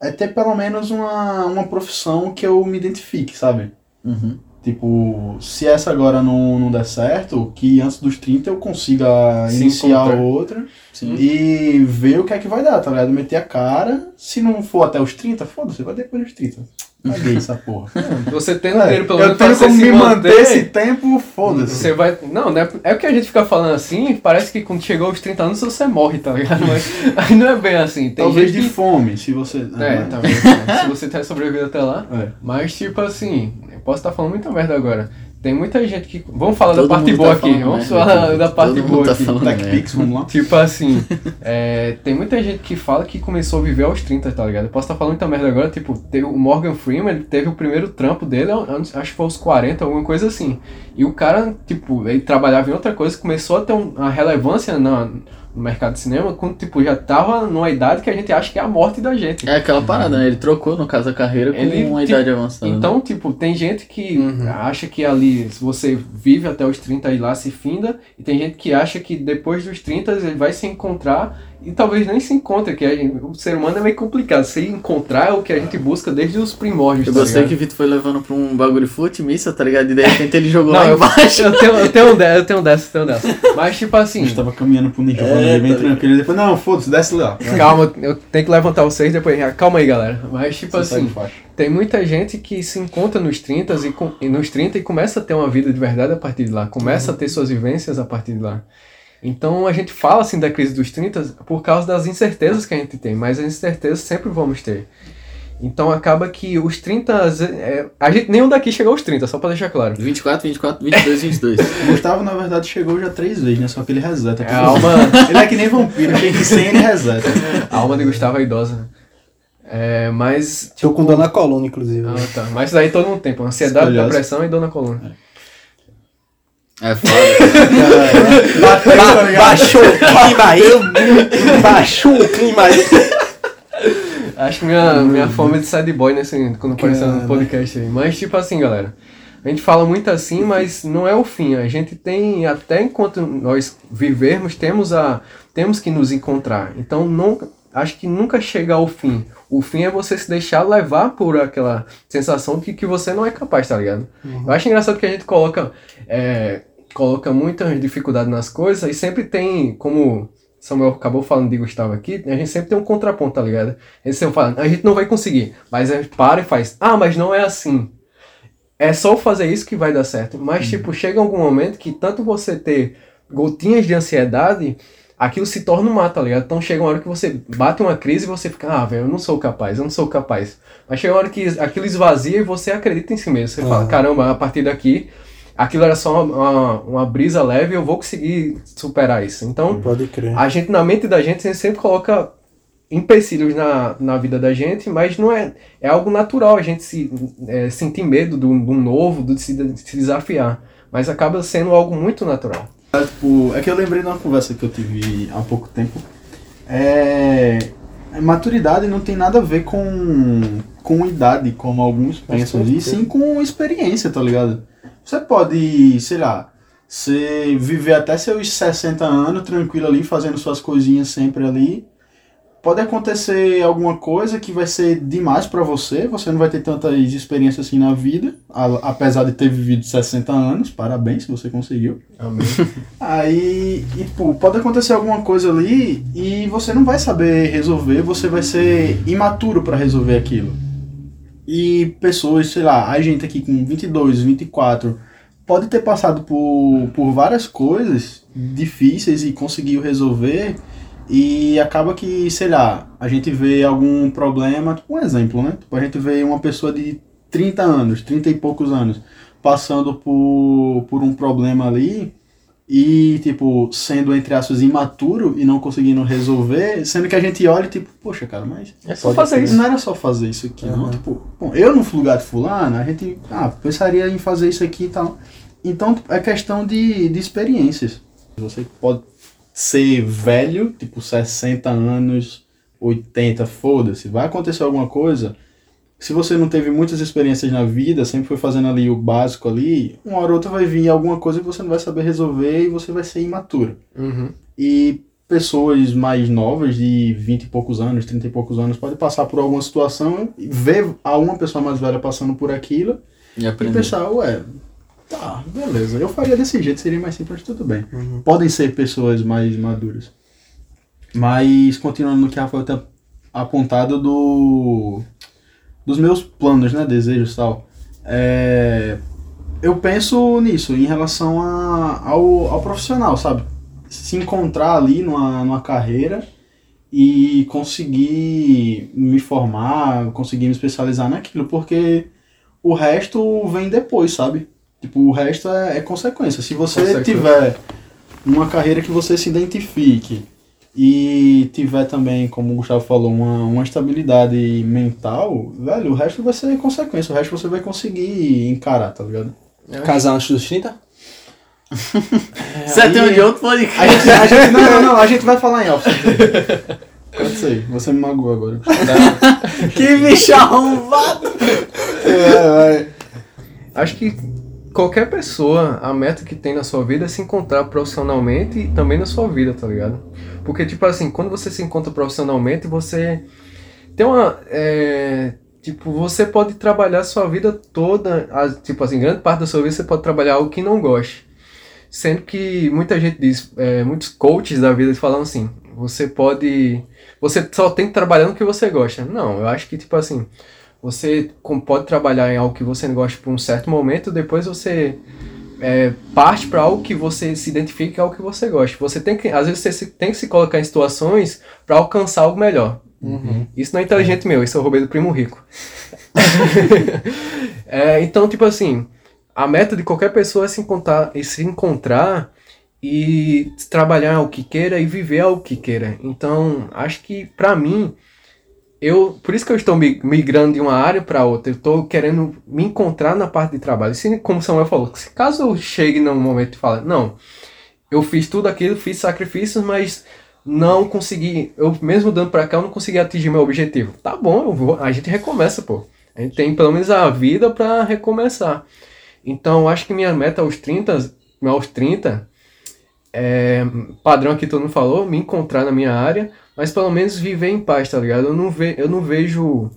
D: é ter pelo menos uma, uma profissão que eu me identifique, sabe?
B: Uhum.
D: Tipo, se essa agora não, não der certo, que antes dos 30 eu consiga iniciar outra
B: Sim.
D: e ver o que é que vai dar, tá ligado? Meter a cara. Se não for até os 30, foda-se, vai depois dos 30. Caguei essa porra.
A: Você tendo
D: É,
A: dinheiro pelo
D: eu
A: menos pra
D: tenho como me manter
A: manter,
D: esse tempo, foda-se.
A: Você vai. Não, né? É o que a gente fica falando assim, parece que quando chegou aos 30 anos você morre, tá ligado? Mas aí não é bem assim. Tem
D: Talvez
A: gente
D: de
A: que...
D: fome, se você.
A: É, talvez. né? Se você ter sobrevivido até lá.
D: É.
A: Mas, tipo assim, eu posso estar falando muita merda agora. Tem muita gente que. Vamos falar
B: Todo
A: da parte boa
B: tá
A: aqui. Vamos
B: merda
A: falar da parte
B: Todo mundo
A: boa
B: tá
A: aqui.
D: TechPix, vamos lá.
A: Tipo assim, é, tem muita gente que fala que começou a viver aos 30, tá ligado? Eu posso estar falando muita merda agora, tipo, teve o Morgan Freeman, ele teve o primeiro trampo dele, antes- acho que foi aos 40, alguma coisa assim. E o cara, tipo, ele trabalhava em outra coisa, começou a ter um- uma relevância na, no mercado de cinema, quando, tipo, já tava numa idade que a gente acha que é a morte da gente.
B: É aquela parada, né? Ele trocou, no caso, a carreira com
A: Ele,
B: uma
A: tipo,
B: idade avançada. né?
A: Então, tipo, tem gente que
B: Uhum.
A: acha que ali, você vive até os 30 e lá se finda, e tem gente que acha que depois dos 30 ele vai se encontrar e talvez nem se encontre, que a gente- o ser humano é meio complicado. Se encontrar é o que a gente busca desde os primórdios.
B: Eu
A: tá
B: gostei
A: ligado?
B: que o Vitor foi levando pra um bagulho futimista, tá ligado? E de repente ele jogou
A: Não,
B: lá
A: eu,
B: embaixo.
A: eu tenho, eu tenho um dessa, eu tenho um dessa, eu tenho um dessa. Mas, tipo
D: A
A: assim,
D: gente tava caminhando pro Ninja,
B: É,
D: bem
B: tá
D: tranquilo. Depois, não, foda-se, desce lá.
A: calma, eu tenho que levantar vocês depois. Calma aí, galera. Mas, tipo
D: Você
A: assim,
D: de.
A: Tem muita gente que se encontra nos 30 e, com- e nos 30 e começa a ter uma vida de verdade a partir de lá, começa a ter suas vivências a partir de lá. Então a gente fala assim da crise dos 30 por causa das incertezas que a gente tem, mas as incertezas sempre vamos ter. Então acaba que os 30. é, a gente, nenhum daqui chegou aos 30, só pra deixar claro.
B: 24, 24, 22, 22.
D: Gustavo, na verdade, chegou já três vezes, né? Só que ele reseta.
A: É, a alma,
D: Ele é que nem vampiro, tem que 100 ele reseta.
A: a alma de Gustavo é idosa. né? É, mas.
C: Tô com dor na coluna, inclusive.
A: Ah, tá. Mas isso aí todo mundo tem, pô. Ansiedade, depressão e dor na coluna.
B: É foda.
D: Bateu, tá
C: baixou o clima aí. baixou o clima aí.
A: Acho que minha, minha fome é de sad boy nesse, quando apareceu no podcast aí. Mas, tipo assim, galera. A gente fala muito assim, mas não é o fim. A gente tem, até enquanto nós vivermos, temos, a, temos que nos encontrar. Então, não, acho que nunca chega ao fim. O fim é você se deixar levar por aquela sensação de que você não é capaz, tá ligado? Eu acho engraçado que a gente coloca, é, coloca muita dificuldade nas coisas e sempre tem, como Samuel acabou falando de Gustavo aqui, a gente sempre tem um contraponto, tá ligado? A gente sempre fala, a gente não vai conseguir, mas a gente para e faz, ah, mas não é assim. É só fazer isso que vai dar certo. Mas, tipo, chega algum momento que tanto você ter gotinhas de ansiedade, aquilo se torna um mato, tá ligado? Então chega uma hora que você bate uma crise e você fica, ah, velho, eu não sou capaz, eu não sou capaz. Mas chega uma hora que aquilo esvazia e você acredita em si mesmo. Você fala,
C: Aham.
A: caramba, a partir daqui, aquilo era só uma, uma, uma brisa leve, eu vou conseguir superar isso. Então,
C: Pode crer.
A: a gente, na mente da gente, a gente sempre coloca empecilhos na, na vida da gente, mas não é. É algo natural a gente se, é, sentir medo do, do novo, do, de se, de se desafiar. Mas acaba sendo algo muito natural.
D: Tipo, é que eu lembrei de uma conversa que eu tive há pouco tempo. É. Maturidade não tem nada a ver com, com idade, como alguns pensam, e sim com experiência, tá ligado? Você pode, sei lá, você viver até seus 60 anos tranquilo ali, fazendo suas coisinhas sempre ali. Pode acontecer alguma coisa que vai ser demais pra você, você não vai ter tantas experiências assim na vida, a- apesar de ter vivido 60 anos, parabéns se você conseguiu.
A: Amém.
D: Aí, e, pô, pode acontecer alguma coisa ali e você não vai saber resolver, você vai ser imaturo pra resolver aquilo. E pessoas, sei lá, a gente aqui com 22, 24, pode ter passado por, por várias coisas difíceis e conseguiu resolver e acaba que, sei lá, a gente vê algum problema, tipo um exemplo, né? Tipo, a gente vê uma pessoa de 30 anos, 30 e poucos anos, passando por, por um problema ali e, tipo, sendo, entre aspas, imaturo e não conseguindo resolver, sendo que a gente olha e, tipo, poxa, cara, mas
A: É só fazer
C: crer.
A: isso.
D: não era só fazer isso aqui, não.
C: Uhum.
D: Tipo, bom, eu no lugar de fulano, a gente, ah, pensaria em fazer isso aqui e tal. Então, é questão de, de experiências. Você pode ser velho, tipo 60 anos, 80, foda-se, vai acontecer alguma coisa. Se você não teve muitas experiências na vida, sempre foi fazendo ali o básico ali, uma hora ou outra vai vir alguma coisa que você não vai saber resolver e você vai ser imaturo.
A: Uhum.
D: E pessoas mais novas, de 20 e poucos anos, 30 e poucos anos, podem passar por alguma situação e ver a uma pessoa mais velha passando por aquilo
B: E
D: E pensar, ué, tá, beleza. Eu faria desse jeito, seria mais simples, tudo bem. Podem ser pessoas mais maduras. Mas, continuando no que a Rafael tem apontado do, dos meus planos, né, desejos e tal. É, eu penso nisso, em relação a, ao, ao profissional, sabe? Se encontrar ali numa, numa carreira e conseguir me formar, conseguir me especializar naquilo, porque o resto vem depois, sabe? Tipo, o resto é, é consequência. Se você
A: Consequência.
D: tiver uma carreira que você se identifique e tiver também, como o Gustavo falou, uma, uma estabilidade mental, velho, o resto vai ser consequência. O resto você vai conseguir encarar, tá ligado?
C: Casar antes dos 30?
B: Você é tema de outro
D: A
B: podcast.
D: gente, a gente, não, não, não, a gente vai falar em off. Pode ser, você me magoou agora.
B: que bicho arrombado!
D: É,
A: Acho que qualquer pessoa, a meta que tem na sua vida é se encontrar profissionalmente e também na sua vida, tá ligado? Porque, tipo assim, quando você se encontra profissionalmente, você tem uma. é, tipo, você pode trabalhar a sua vida toda, a- tipo assim, grande parte da sua vida você pode trabalhar algo que não goste. Sendo que muita gente diz, é, muitos coaches da vida falam assim, você pode. Você só tem que trabalhar no que você gosta. Não, eu acho que, tipo assim, você pode trabalhar em algo que você não gosta por um certo momento, depois você é, parte para algo que você se identifique, algo que você gosta. Você tem que, às vezes você se- tem que se colocar em situações para alcançar algo melhor. Isso não é inteligente meu, isso eu roubei do primo rico. É, então, tipo assim, a meta de qualquer pessoa é se encontrar, é se encontrar e trabalhar o que queira e viver o que queira. Então, acho que pra mim, eu, por isso que eu estou mi- migrando de uma área para outra. Eu estou querendo me encontrar na parte de trabalho. Se, como Samuel falou, se caso eu chegue num momento e fale, não, eu fiz tudo aquilo, fiz sacrifícios, mas não consegui, eu mesmo dando para cá, eu não consegui atingir meu objetivo. Tá bom, vou, a gente recomeça, pô. A gente tem pelo menos a vida para recomeçar. Então, acho que minha meta aos 30, aos 30, é, padrão que todo mundo falou, me encontrar na minha área, mas pelo menos viver em paz, tá ligado? Eu não, ve, eu não vejo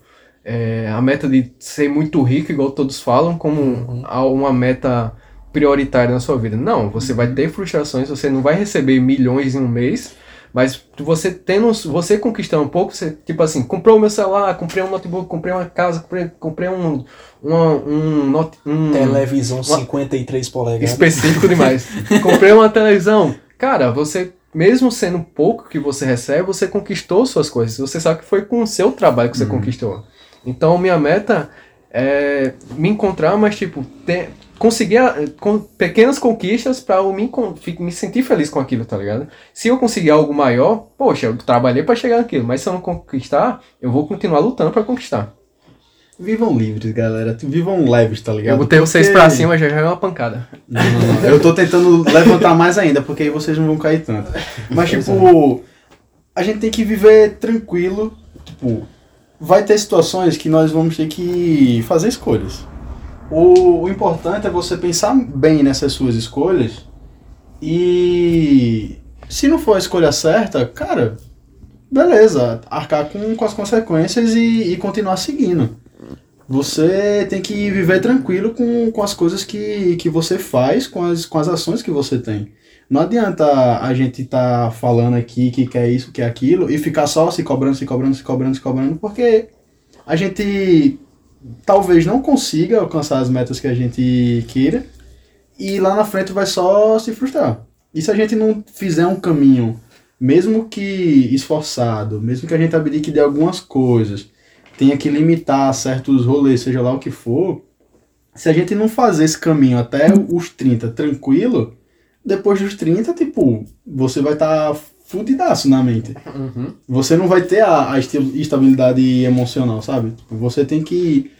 A: é, a meta de ser muito rico, igual todos falam, como a- uma meta prioritária na sua vida. Não, você vai ter frustrações, você não vai receber milhões em um mês, mas você tendo, você conquistando um pouco, você, tipo assim, comprou o meu celular, comprei um notebook, comprei uma casa, comprei, comprei um, uma, um, note- um
C: Televisão 53 polegadas.
A: específico demais. Comprei uma televisão. Cara, você, mesmo sendo pouco que você recebe, você conquistou suas coisas. Você sabe que foi com o seu trabalho que você conquistou. Então, minha meta é me encontrar, mas, tipo, ter, conseguir a- com pequenas conquistas pra eu me, me sentir feliz com aquilo, tá ligado? Se eu conseguir algo maior, poxa, eu trabalhei pra chegar naquilo, mas se eu não conquistar, eu vou continuar lutando pra conquistar.
D: Vivam livres, galera. Vivam leves, tá ligado?
A: Eu botei vocês
D: Porque-
A: pra cima, já já é uma pancada.
D: Não, não, não. Eu tô tentando levantar mais ainda, porque aí vocês não vão cair tanto. Mas, tipo, a gente tem que viver tranquilo. Tipo, vai ter situações que nós vamos ter que fazer escolhas. O, o importante é você pensar bem nessas suas escolhas e se não for a escolha certa, cara, beleza, arcar com, com as consequências e, e continuar seguindo. Você tem que viver tranquilo com, com as coisas que, que você faz, com as, com as ações que você tem. Não adianta a gente estar falando aqui que quer isso, quer aquilo, e ficar só se cobrando, se cobrando, se cobrando, se cobrando, porque a gente talvez não consiga alcançar as metas que a gente queira, e lá na frente vai só se frustrar. E se a gente não fizer um caminho, mesmo que esforçado, mesmo que a gente abdique de algumas coisas, tenha que limitar certos rolês, seja lá o que for, se a gente não fazer esse caminho até os 30 tranquilo, depois dos 30, tipo, você vai estar tá fudidaço na mente. Você não vai ter a, a estabilidade emocional, sabe? Você tem que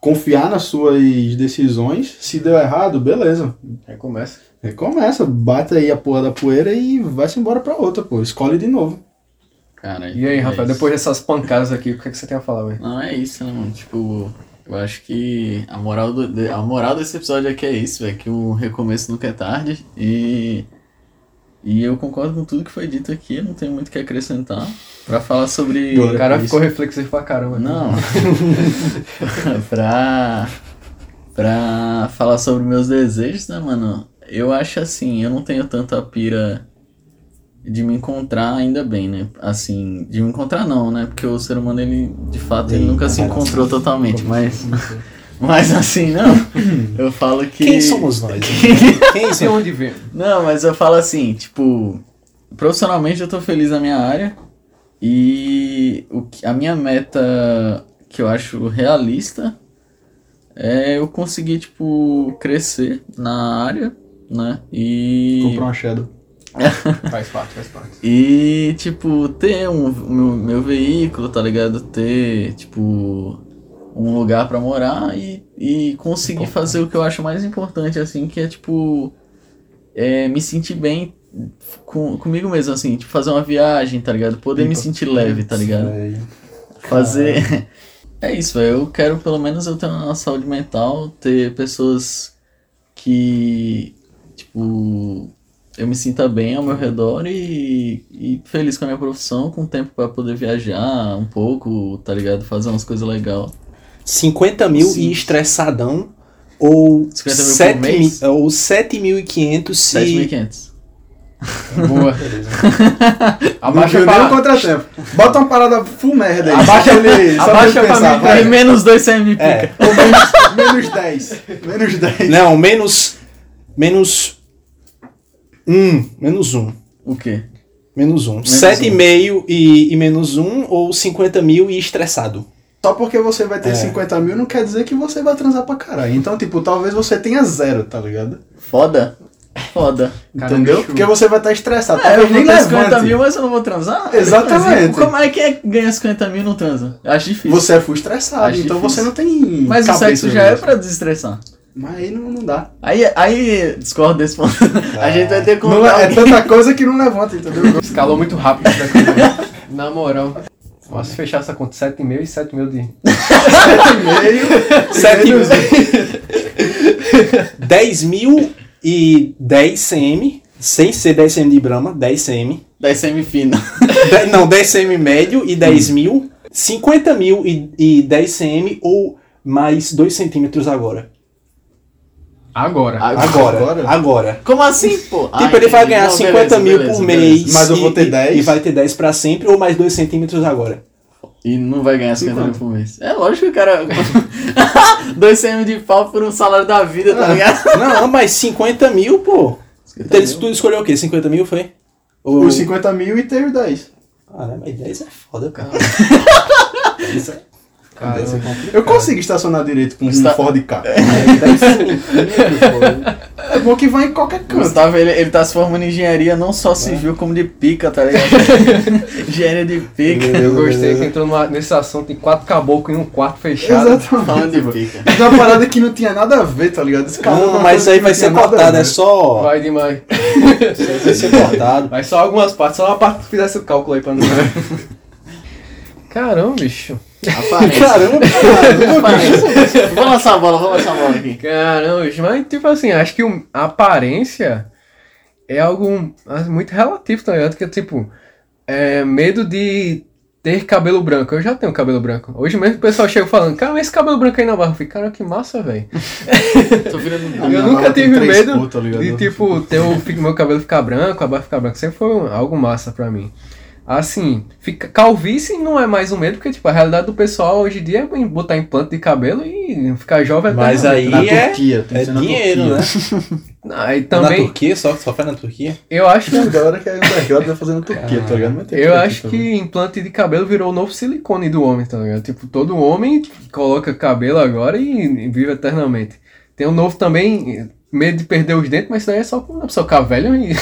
D: confiar nas suas decisões. Se deu errado, beleza.
A: Recomeça.
D: Recomeça, bate aí a porra da poeira e vai-se embora pra outra, pô. Escolhe de novo.
B: Cara,
A: E aí,
B: é
A: Rafael,
B: isso.
A: depois dessas pancadas aqui, o que, é que você tem a falar, velho?
B: Não, é isso, né, mano? Tipo, eu acho que a moral, do, a moral desse episódio aqui é isso, velho. Que o recomeço nunca é tarde. E. E eu concordo com tudo que foi dito aqui, não tenho muito o que acrescentar. Pra falar sobre.
A: O cara
D: isso.
A: ficou reflexivo pra caramba.
B: Não. pra. Pra falar sobre meus desejos, né, mano? Eu acho assim, eu não tenho tanta pira de me encontrar ainda bem, né? Assim, de me encontrar não, né? Porque o ser humano, ele, de fato, ele nunca se
C: relação.
B: encontrou totalmente, mas... Mas assim, não. Eu falo que...
C: Quem somos nós? Quem somos?
A: onde vem?
B: Não, mas eu falo assim, tipo, profissionalmente eu tô feliz na minha área e o que, a minha meta que eu acho realista é eu conseguir, tipo, crescer na área, né? E.
D: Comprou uma Shadow.
A: Faz parte, faz parte.
B: E, tipo, ter um, meu, meu veículo, tá ligado? Ter, tipo, um lugar pra morar e, e conseguir fazer o que eu acho mais importante, assim, que é, tipo, é, me sentir bem com, comigo mesmo, assim, tipo, fazer uma viagem, tá ligado? Poder me sentir leve, tá ligado? Fazer. É isso. Eu quero pelo menos eu ter uma saúde mental, ter pessoas que, tipo, eu me sinta bem ao meu redor e, e feliz com a minha profissão, com tempo pra poder viajar um pouco, tá ligado? Fazer umas coisas legais.
C: 50 mil
B: Sim.
C: e estressadão ou
B: 50 mil por
C: 7
B: mês?
C: mi- ou 7.500 se
B: 7.500.
A: Boa.
D: Abaixa viu nem o
A: pra...
D: contratempo. Bota uma parada full merda aí.
A: Abaixa-
D: pra ele, pra
A: abaixa pra
D: pensar,
A: mim,
B: menos 2 CM de pica.
C: É.
D: Ou menos, menos 10. Menos 10.
C: Não, menos menos 1, menos 1.
B: O quê?
C: Menos 1.
B: Menos
C: 7,5 e, e menos 1 ou 50 mil e estressado.
D: Só porque você vai ter
C: É.
D: 50 mil não quer dizer que você vai transar pra caralho. Então, tipo, talvez você tenha zero, tá ligado?
B: Foda? Foda.
A: Cara,
D: Entendeu?
A: bicho.
D: Porque você vai estar estressado.
B: É, eu vou
D: nem
B: ter 50
D: levante.
B: mil, mas eu não vou transar?
D: Exatamente.
B: Como é que é ganhar 50 mil e não transa? Eu acho difícil.
D: Você é full estressado,
B: Acho
D: então
B: difícil.
D: você não tem.
B: Mas o sexo já é pra desestressar.
D: Mas aí não, não dá.
B: Aí, aí discordo desse ponto. A gente vai ter que
D: Não é, é tanta coisa que não levanta, entendeu?
A: Escalou muito rápido essa coisa. Na moral. Posso fechar essa conta 7,5 e 7 mil de.
C: 7 mil. 10 mil e 10 cm, sem ser 10 cm de Brahma, 10 cm.
B: Da semifina.
C: De- não, 10 cm médio e 10 mil. 50 mil e, e 10 cm ou mais 2 centímetros agora.
A: Agora.
C: Agora.
D: Agora?
C: Agora.
B: Como assim, pô?
C: Tipo, ele vai ganhar 50 mil por mês.
D: Mas eu vou ter
C: e-
D: 10.
C: E vai ter 10 pra sempre ou mais 2 centímetros agora.
B: E não vai ganhar 50 mil por mês. É lógico que o cara. 2 cm de pau por um salário da vida, tá ligado?
C: Não, mas 50 mil, pô.
B: 50
C: Então,
B: mil.
C: tu escolheu o quê? 50 mil foi? Ou...
D: Os 50 mil e tem os 10.
C: Caramba, mas 10 é foda, cara. 10 é...
A: Caramba.
C: 10 é complicado.
D: Eu consigo estacionar direito com um
B: Está-
D: Ford K.
C: É, 10 centímetros,
D: É bom que vai em qualquer canto.
B: Gustavo, ele, ele tá se formando em engenharia não só civil, como de pica, tá ligado? engenharia de pica.
A: Eu gostei que entrou numa- nesse assunto em quatro caboclos em um quarto fechado.
B: Falando de
D: Exatamente.
B: pica.
D: Mas é uma parada que não tinha nada a ver, tá ligado? Esse cara
C: Não, mas isso aí vai ser cortado, é só.
A: Vai demais.
C: Isso aí vai ser cortado.
A: Vai só algumas partes, só uma parte que fizesse o cálculo aí pra não. Caramba, bicho.
B: Aparência.
C: Caramba,
B: Aparência. Vou lançar a bola, vou lançar a bola aqui.
A: Caramba. Mas, tipo assim, acho que a aparência é algo muito relativo, tá ligado? Que, tipo, é medo de ter cabelo branco. Eu já tenho cabelo branco. Hoje mesmo o pessoal chega falando, cara, esse cabelo branco aí na barra. Eu fico, cara, que massa, velho.
B: Tô virando
A: Eu nunca tive medo
D: cor, tá
A: de, tipo, ter o meu cabelo ficar branco, a barba ficar branca. Sempre foi algo massa pra mim. Assim, fica, calvície não é mais um medo, porque, tipo, a realidade do pessoal hoje em dia é botar implante de cabelo e ficar jovem
C: Mas
A: eternamente.
C: aí
D: Na
C: é,
D: Turquia, tem que
C: é
D: na
C: dinheiro,
D: Turquia.
C: né?
A: Aí
C: Na
A: também,
C: Turquia, só, só faz na Turquia.
A: eu acho
D: A galera que é vai fazer na Turquia, tá ligado? Mas tem
A: Eu acho
D: também.
A: que implante de cabelo virou o novo silicone do homem, tá ligado? Tipo, todo homem coloca cabelo agora e, e vive eternamente. Tem um novo também, medo de perder os dentes, mas isso daí é só quando a pessoa ficar velha. E,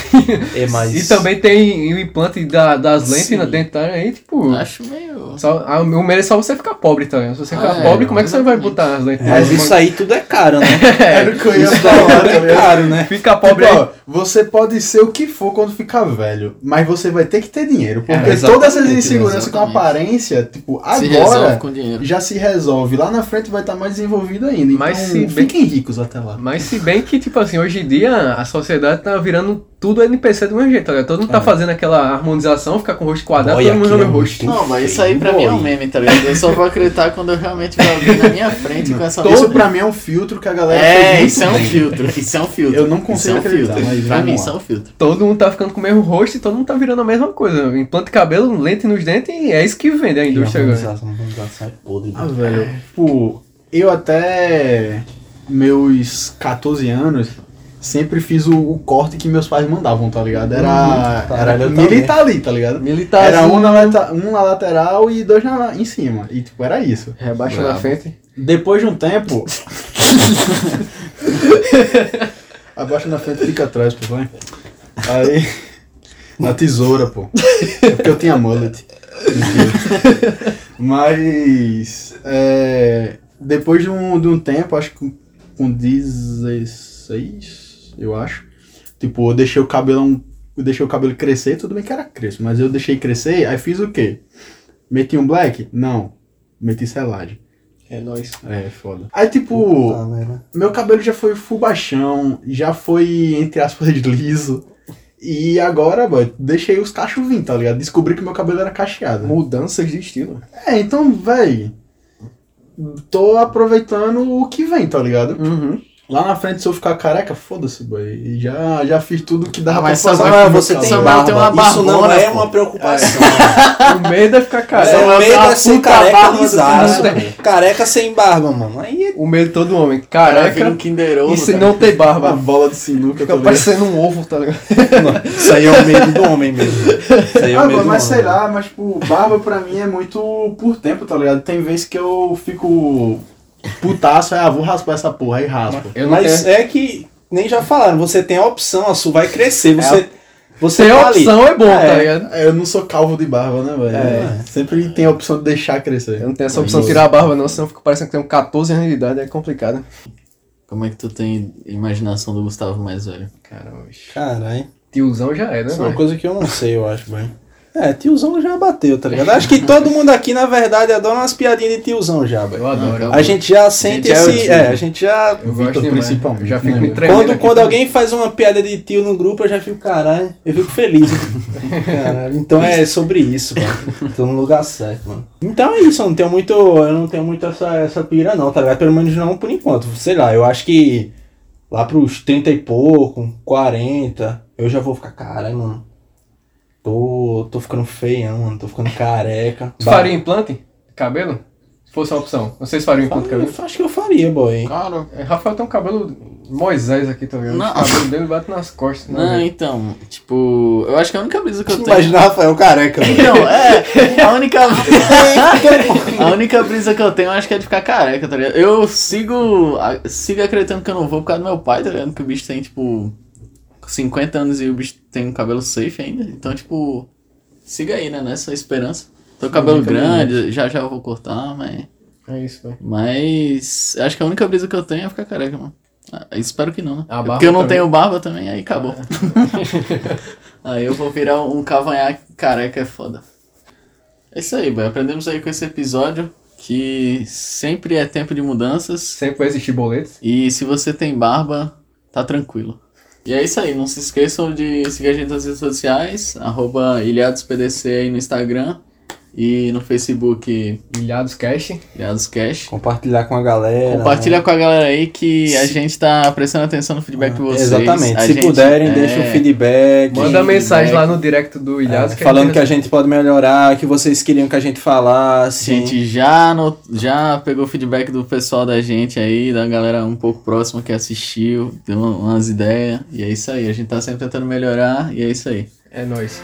C: É mais.
A: e também tem o implante da- das lentes
C: Sim.
A: na dentária aí, tipo.
B: Acho meio.
A: Só, a- o medo é só você ficar pobre, ligado? Se você ficar
B: É,
A: pobre, como é que você vai botar as lentes?
C: Mas isso aí tudo é caro, né?
D: Era o que eu ia
C: Isso
D: falar, tá
C: daí é caro, né?
A: Fica pobre
D: Tipo,
A: aí.
D: ó, você pode ser o que for quando ficar velho, mas você vai ter que ter dinheiro. Porque
C: É,
D: todas essas inseguranças com aparência, tipo,
B: Se
D: agora
B: com dinheiro.
D: já se resolve. Lá na frente vai estar mais desenvolvido ainda. Então,
A: Mas se bem-
D: fiquem ricos até lá.
A: Mas se bem que que, tipo assim, hoje em dia a sociedade tá virando tudo NPC do mesmo jeito, tá ligado? Todo mundo tá fazendo aquela harmonização, ficar com o rosto quadrado,
C: Boy,
A: todo mundo no
C: aquilo
A: meu
C: é
A: rosto.
B: Não, mas isso aí pra
C: feio,
B: mim é um
C: boy.
B: meme, tá ligado? Eu só vou acreditar quando eu realmente ver alguém na minha frente com essa
D: Isso pra mim é um filtro que a galera
B: É,
D: fez
B: isso é um filtro. Isso é um filtro.
D: Eu não
B: Isso
D: consigo
B: é um
D: acreditar,
B: filtro.
D: mas
B: Pra mim, isso é um filtro.
A: Todo mundo tá ficando com o mesmo rosto e todo mundo tá virando a mesma coisa. Implante cabelo, lente nos dentes e é isso que vende a indústria agora.
C: É podre.
D: Ah, velho, tipo, eu até meus 14 anos sempre fiz o, o corte que meus pais mandavam, tá ligado? Era,
C: Uhum.
D: era
C: Eu
D: militar ali, tá ligado?
A: Militar.
D: Era um na, um na lateral e dois na, em cima. E tipo, era isso.
A: Rebaixa na frente.
D: Depois de um tempo. Abaixa na frente e fica atrás, pô, vai. Aí. Na tesoura, pô. É porque eu tinha mullet. Mas. é, depois de um, de um tempo, acho que com- com 16, eu acho. Tipo, eu deixei o cabelo. Eu deixei o cabelo crescer, tudo bem que era crespo, mas eu deixei crescer, aí fiz o quê? Meti um black? Não. Meti selagem.
A: É nóis.
D: É, foda. Aí, tipo,
C: né?
D: meu cabelo já foi full baixão, já foi, entre aspas, liso. E agora, boy, deixei os cachos vir, tá ligado? Descobri que meu cabelo era cacheado.
A: Mudanças de estilo.
D: É, então, véi. Tô aproveitando o que vem, tá ligado?
A: Uhum.
D: Lá na frente, se eu ficar careca, foda-se, boy. Já, já fiz tudo que dava
B: Ah, mas
D: pra fazer. Meu
C: você tem barba.
B: tem uma
C: Isso não é
B: pô.
C: uma preocupação.
A: O medo é ficar
C: É,
A: careca.
C: o medo
B: uma
C: é ser careca
B: barba
C: lisaço. Careca sem barba, mano. Aí é
A: O medo de todo homem. Careca
B: um Kinder Ovo,
A: e se
B: cara.
A: não ter
D: Uma
A: barba.
D: bola de sinuca,
A: Fica
D: tá
A: parecendo um ovo, tá ligado?
C: Isso aí é o medo do homem mesmo. Isso aí é o
D: Ah,
C: medo do
D: mas
C: homem.
D: sei lá, mas tipo, barba pra mim é muito por tempo, tá ligado? Tem vezes que eu fico putaço, aí, ah, vou raspar essa porra, aí
A: não
C: Mas
A: tenho...
C: é que, nem já falaram, você tem a opção, a sua vai crescer. Você, você
A: Ter
C: tá ali.
A: opção é bom, tá
C: É.
A: ligado?
D: É, Eu não sou calvo de barba, né, velho?
C: É.
D: Sempre tem a opção de deixar crescer.
A: Eu não tenho essa opção de tirar a barba não, senão eu fico parecendo que tenho 14 anos de idade, é complicado.
B: Como é que tu tem imaginação do Gustavo mais velho?
A: Caramba.
C: Caralho.
A: Tiozão já é, né,
C: Isso é uma coisa que eu não sei, eu acho, velho. É, tiozão já bateu, tá ligado? Acho que todo mundo aqui, na verdade, adora umas piadinhas de tiozão já, velho.
A: Eu adoro.
C: A gente já sente
B: já é
C: esse.
B: tio.
C: É, a gente já.
A: Eu gosto demais.
D: principalmente,
A: Eu já fico
D: né,
A: me
C: Quando, quando
A: também.
C: alguém faz uma piada de tio no grupo, eu já fico, caralho, eu fico feliz. Caralho, então é sobre isso, mano. Tô no lugar certo, mano. Então é isso, eu não tenho muito. Eu não tenho muito essa, essa pira não, tá ligado? Pelo menos não por enquanto. Sei lá, eu acho que lá pros 30 e pouco, 40, eu já vou ficar, caralho, mano. Tô, tô ficando feião, mano. Tô ficando careca.
A: Tu faria implante? Cabelo? Se fosse uma opção. Não sei se faria um implante
C: Faria,
A: cabelo.
C: Acho que eu faria, boy.
B: Cara.
A: É, Rafael tem um cabelo Moisés aqui, tá?
B: Não.
A: O cabelo dele bate nas costas.
B: Não,
A: né?
B: então, tipo, eu acho que a única brisa que eu tenho.
C: Imagina Rafael careca.
B: Então, é, a única. a única brisa que eu tenho, eu acho que é de ficar careca, tá ligado? Eu sigo. Sigo acreditando que eu não vou por causa do meu pai, tá ligado? Que o bicho tem, tipo. 50 anos e o bicho tem um cabelo safe ainda. Então, tipo. Siga aí, né? Nessa esperança. Tô com cabelo grande, já já eu vou cortar, mas.
A: É isso, velho.
B: Mas. Acho que a única brisa que eu tenho é ficar careca, mano. Ah, espero que não, né? Porque eu não
A: também.
B: tenho barba também, aí acabou. aí eu vou virar um cavanhaque careca, é foda. É isso aí, boy. Aprendemos aí com esse episódio que sempre é tempo de mudanças.
A: Sempre vai existir boletos.
B: E se você tem barba, tá tranquilo. E é isso aí, não se esqueçam de seguir a gente nas redes sociais, arroba ilhadospdc aí no Instagram e no Facebook
A: Ilhados Cash.
B: Ilhados Cash.
C: Compartilhar com a galera.
B: Compartilha
C: né?
B: com a galera aí que a gente tá prestando atenção no feedback de vocês.
C: Exatamente.
B: A
C: Se
B: gente-
C: puderem,
B: é,
C: deixa um feedback.
A: Manda mensagem
B: né?
A: lá no direct do Ilhados.
C: É, falando que a gente pode melhorar, que vocês queriam que a gente
B: A
C: falasse.
B: gente já, no, já pegou feedback do pessoal da gente aí, da galera um pouco próxima que assistiu, deu umas ideias. E é isso aí, a gente tá sempre tentando melhorar e é isso aí.
A: É nóis.